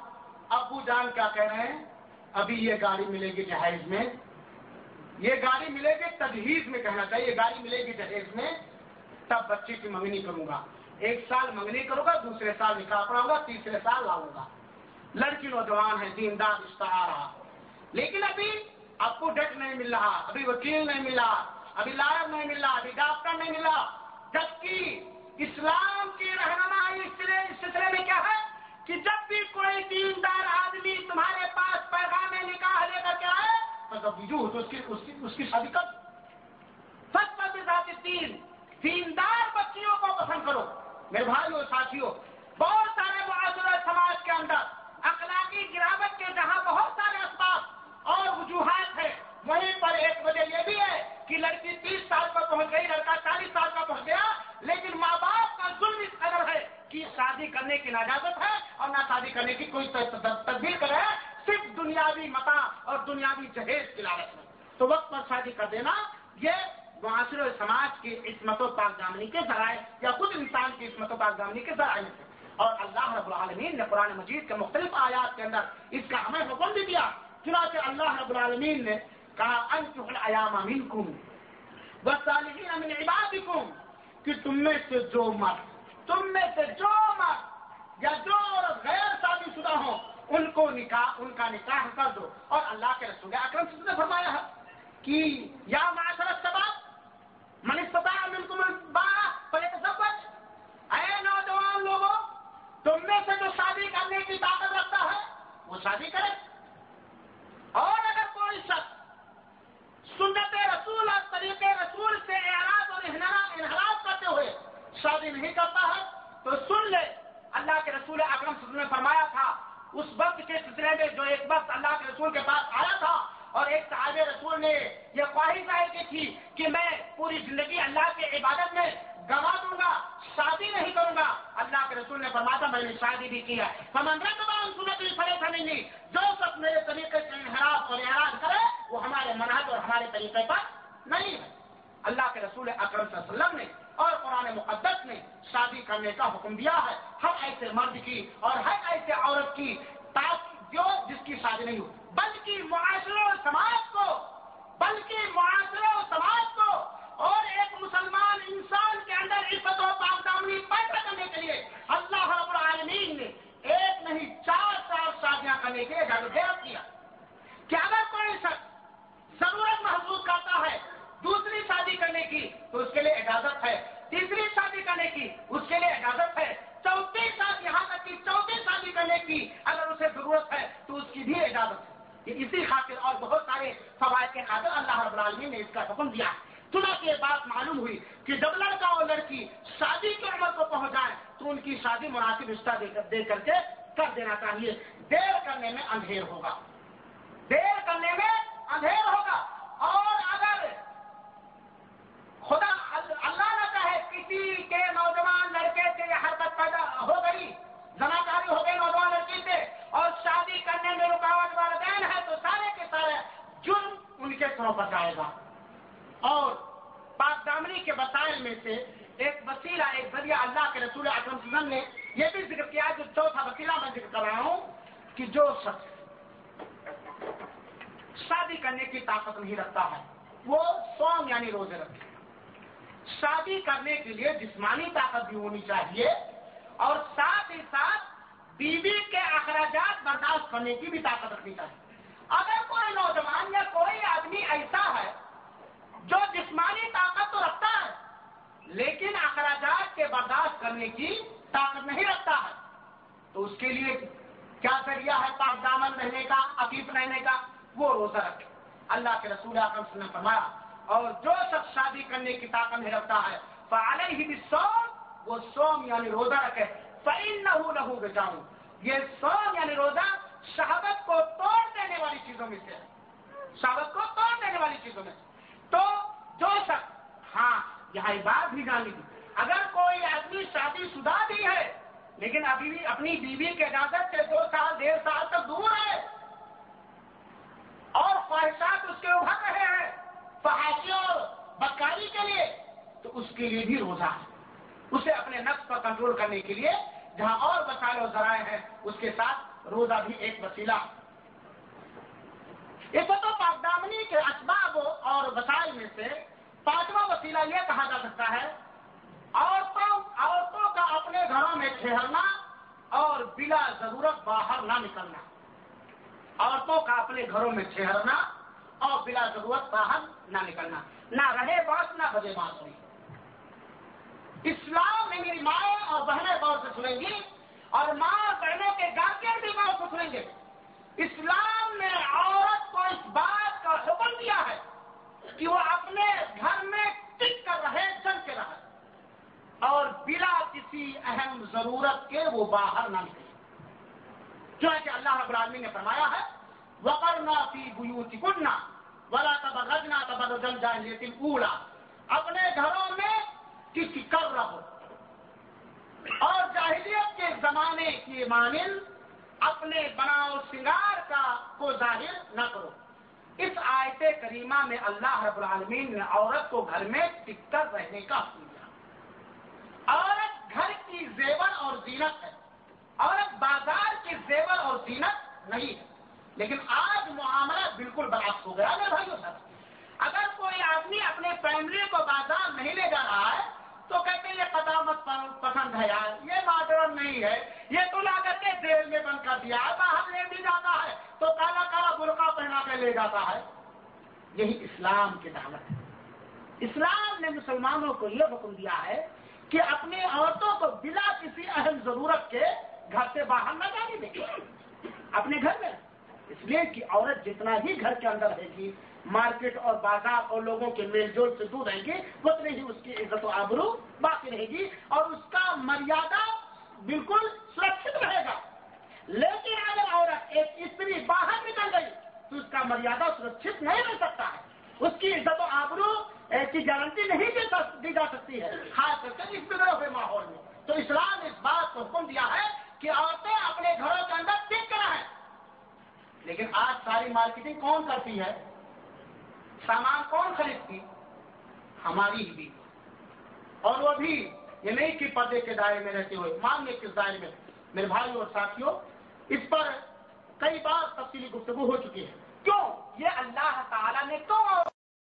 ابو جان کیا کہہ رہے ہیں؟ ابھی یہ گاڑی ملے گی جہیز میں۔ یہ گاڑی ملے گی تجہیز میں کہنا چاہیے۔ یہ گاڑی ملے گی جہیز میں۔ تب بچے کی منگنی کروں گا۔ ایک سال منگنی کروں گا، دوسرے سال نکاح پڑاؤں گا، تیسرے سال لاؤں گا۔ لڑکی نوجوان ہے، دیندار، رشتہ آ رہا لیکن ابھی آپ کو ڈیٹ نہیں مل رہا، ابھی وکیل نہیں ملا، ابھی لائر نہیں ملا ابھی ڈاکٹر نہیں ملا۔ جبکہ اسلام کی رہنمائی اس سلسلے میں کیا ہے؟ کہ جب بھی کوئی دیندار آدمی تمہارے پاس پیغام نکاح لے کر کے آئے تو بیجو تو اس کی اس کی اس کی شادی کر سب پر تین۔ دیندار بچیوں کو پسند کرو۔ میرے بھائی اور ساتھیوں، بہت سارے معاشرہ سماج کے اندر اخلاقی گراوٹ کے جہاں بہت سارے اسباب اور وجوہات ہیں۔ وہیں پر ایک وجہ یہ بھی ہے کہ لڑکی تیس سال پر پہنچ گئی، لڑکا چالیس سال کا پہنچ گیا، لیکن ماں باپ کا ظلم اس قدر ہے کہ شادی کرنے کی ناجازت ہے اور نہ شادی کرنے کی کوئی تدبیر کرے صرف دنیاوی متا اور دنیاوی جہیز کی لالچ میں۔ تو وقت پر شادی کر دینا، یہ معاشر و سماج کی عصمت و پاک دامنی کے ذرائع یا خود انسان کی عصمت و پاک دامنی کے ذرائع میں سے۔ اور اللہ رب العالمین نے قرآن مجید کے مختلف آیات کے اندر اس کا ہمیں حکم بھی دیا چنانچہ اللہ رب العالمین نے کہا انتم الایام منکم والصالحین من عبادکم، کہ تم میں سے جو مرد، تم میں سے جو مرد یا جو غیر شادی شدہ ہوں، ان کو نکاح، ان کا نکاح کر دو۔ اور اللہ کے رسول اکرم سے نے فرمایا ہے کہ، یا معاشر سبب من استطاع منکم الباء فلیتزوج اے نوجوان لوگوں، تم میں سے جو شادی کرنے کی طاقت رکھتا ہے، وہ شادی کرے۔ اور اگر کوئی شخص سنت رسول اور طریقے رسول سے اعراض اور انحراف کرتے ہوئے شادی نہیں کرتا ہے، تو سن لے۔ اللہ کے رسول اکرم نے فرمایا تھا، اس وقت کے سلسلے میں جو ایک وقت اللہ کے رسول کے پاس آیا تھا اور ایک صاحب رسول نے یہ خواہش ظاہر کی تھی کہ میں پوری زندگی اللہ کی عبادت میں گوا دوں گا۔ شادی نہیں کروں گا۔ اللہ کے رسول نے فرمایا میں نے شادی بھی کیا سمندر تمام سنت پڑے تھے نہیں۔ جو سب میرے طریقے سے انحراف اور اعراض کرے، وہ ہمارے مناظ اور ہمارے طریقے پر نہیں ہے۔ اللہ کے رسول اکرم صلی اللہ علیہ وسلم نے اور قرآن مقدس نے شادی کرنے کا حکم دیا ہے۔ ہر ایسے مرد کی اور ہر ایسے عورت کی جو جس کی شادی نہیں ہو بلکہ معاشرے و سماج کو، بلکہ معاشرے و سماج کو اور ایک مسلمان انسان کے اندر عزت و پاکدامنی پیدا کرنے کے لیے اللہ رب العالمین نے ایک نہیں چار چار شادیاں کرنے کے اجازت کیا۔ کہ اگر کوئی شخص ضرورت محسوس کرتا ہے دوسری شادی کرنے کی تو اس کے لیے اجازت ہے۔ تیسری شادی کرنے کی اس کے لیے اجازت ہے۔ چوتھی شادی، یہاں تک کہ چوتھی شادی کرنے کی اگر اسے ضرورت ہے تو اس کی بھی اجازت ہے۔ اسی خاطر اور بہت سارے فوائد کے خاطر اللہ رب العالمین نے اس کا حکم دیا۔ ہے چنا یہ بات معلوم ہوئی کہ جب لڑکا اور لڑکی شادی کی عمر کو پہنچ جائے تو ان کی شادی مناسب رشتہ دے کر دے کر کے کر دینا چاہیے۔ دیر کرنے میں اندھیر ہوگا۔ دیر کرنے میں اندھیر ہوگا۔ اور اگر خدا اللہ نہ چاہے کسی کے نوجوان لڑکے سے یہ حرکت پیدا ہو گئی، زناکاری ہو گئی نوجوان لڑکی سے اور شادی کرنے میں رکاوٹ والدین ہے تو سارے کے سارے جرم ان کے سروں پر جائے گا۔ اور پاک دامنی کے وسائل میں سے ایک وسیلہ، ایک ذریعہ اللہ کے رسول اکرم سزن نے یہ بھی ذکر کیا جو چوتھا وسیلہ میں ذکر کر رہا ہوں کہ جو شخص شادی کرنے کی طاقت نہیں رکھتا ہے، وہ سوم یعنی روزے رکھے شادی کرنے کے لیے جسمانی طاقت بھی ہونی چاہیے اور ساتھ ہی ساتھ بیوی کے اخراجات برداشت کرنے کی بھی طاقت رکھنی چاہیے۔ اگر کوئی نوجوان یا کوئی آدمی ایسا ہے جو جسمانی طاقت تو رکھتا ہے، لیکن اخراجات کے برداشت کرنے کی طاقت نہیں رکھتا ہے۔ تو اس کے لیے کیا ذریعہ ہے پاک دامن رہنے کا عقیف رہنے کا؟ وہ روزہ رکھے۔ اللہ کے رسول اکرم نے فرمایا، اور جو شخص شادی کرنے کی طاقت نہیں رکھتا ہے فعال ہی سوم وہ سوم یعنی روزہ رکھے۔ فعین نہ لہو بچاؤں یہ سوم یعنی روزہ شہادت کو توڑ دینے والی چیزوں میں سے ہے۔ شہادت کو توڑ دینے والی چیزوں میں سے۔ تو جو شخص ہاں یہاں بات بھی جان لیجیے۔ اگر کوئی آدمی شادی شدہ بھی ہے، لیکن ابھی بھی اپنی بیوی کے اجازت سے دو سال، ڈیڑھ سال تک دور ہے، اور خواہشات اس کے ابھر رہے ہیں، فحاشی اور بدکاری کے لیے، تو اس کے لیے بھی روزہ ہے۔ اسے اپنے نفس پر کنٹرول کرنے کے لیے جہاں اور وسائل و ذرائع ہیں، اس کے ساتھ روزہ بھی ایک وسیلہ اس تو پاکدامنی کے اسباب اور وسائل میں سے پانچواں وسیلہ یہ کہا جا سکتا ہے، عورتوں عورتوں کا اپنے گھروں میں ٹھہرنا اور بلا ضرورت باہر نہ نکلنا۔ عورتوں کا اپنے گھروں میں ٹھہرنا اور بلا ضرورت باہر نہ نکلنا۔ نہ رہے باس، نہ بجے باس ہوئی اسلام میں میری ماں اور بہنیں غور سے سنیں گی اور ماں اور بہنوں کے گاہر بھی غور سے سنیں گے۔ اسلام نے عورت کو اس بات کا حکم دیا ہے کہ وہ اپنے گھر میں ٹک کر رہے چل کے رہے۔ اور بلا کسی اہم ضرورت کے وہ باہر نہ نکلے۔ جو ہے کہ اللہ رب العالمین نے فرمایا ہے، وقرنا فی بیوتی کننا ولا تبرجنا تبرجن جاہلیت الاولا اپنے گھروں میں کسی کر رہو۔ اور جاہلیت کے زمانے کی مانند اپنے بناؤ سنگار کا کو ظاہر نہ کرو۔ اس آیت کریمہ میں اللہ رب العالمین نے عورت کو گھر میں ٹک کر رہنے کا حکم دیا۔ عورت گھر کی زیور اور زینت ہے۔ عورت بازار کی زیور اور زینت نہیں ہے۔ لیکن آج معاملہ بالکل برعکس ہو گیا۔ میرے بھائیو سر اگر کوئی آدمی اپنے فیملی کو بازار نہیں لے جا رہا ہے تو کہتے ہیں یہ قدامت پسند ہے یار، یہ ماڈرن نہیں ہے، یہ تو لا کر کے جیل میں بند کر دیا باہر لے بھی جاتا ہے، تو کالا کالا برقع پہنا کے لے جاتا ہے۔ یہی اسلام کی دعوت ہے۔ اسلام نے مسلمانوں کو یہ حکم دیا ہے کہ اپنی عورتوں کو بلا کسی اہم ضرورت کے گھر سے باہر نہ جانے دیں۔ اپنے گھر میں۔ اس لیے کہ عورت جتنا ہی گھر کے اندر رہے گی مارکیٹ اور بازار اور لوگوں کے میل جول سے دور رہیں گی اتنی ہی اس کی عزت و آبرو باقی رہے گی اور اس کا مریادہ بالکل سرکشت رہے گا۔ لیکن اگر عورت ایک استری باہر نکل گئی تو اس کا مریادہ سرکشت نہیں رہ سکتا ہے۔ اس کی عزت و آبرو کی گارنٹی نہیں دی جا سکتی ہے، خاص کر کے اس بگڑے ہوئے ماحول میں۔ تو اسلام اس بات کو حکم دیا ہے کہ عورتیں اپنے گھروں کے اندر ٹک کر ہیں لیکن آج ساری مارکیٹنگ کون کرتی ہے؟ سامان کون خریدتی؟ ہماری ہی بیوی۔ اور وہ بھی یہ نہیں کہ پردے کے دائرے میں رہتے ہوئے مانگنے کے دائرے میں، میرے بھائی اور ساتھیوں، اس پر کئی بار تفصیلی گفتگو ہو چکی ہے۔ کیوں؟ یہ اللہ تعالیٰ نے کیوں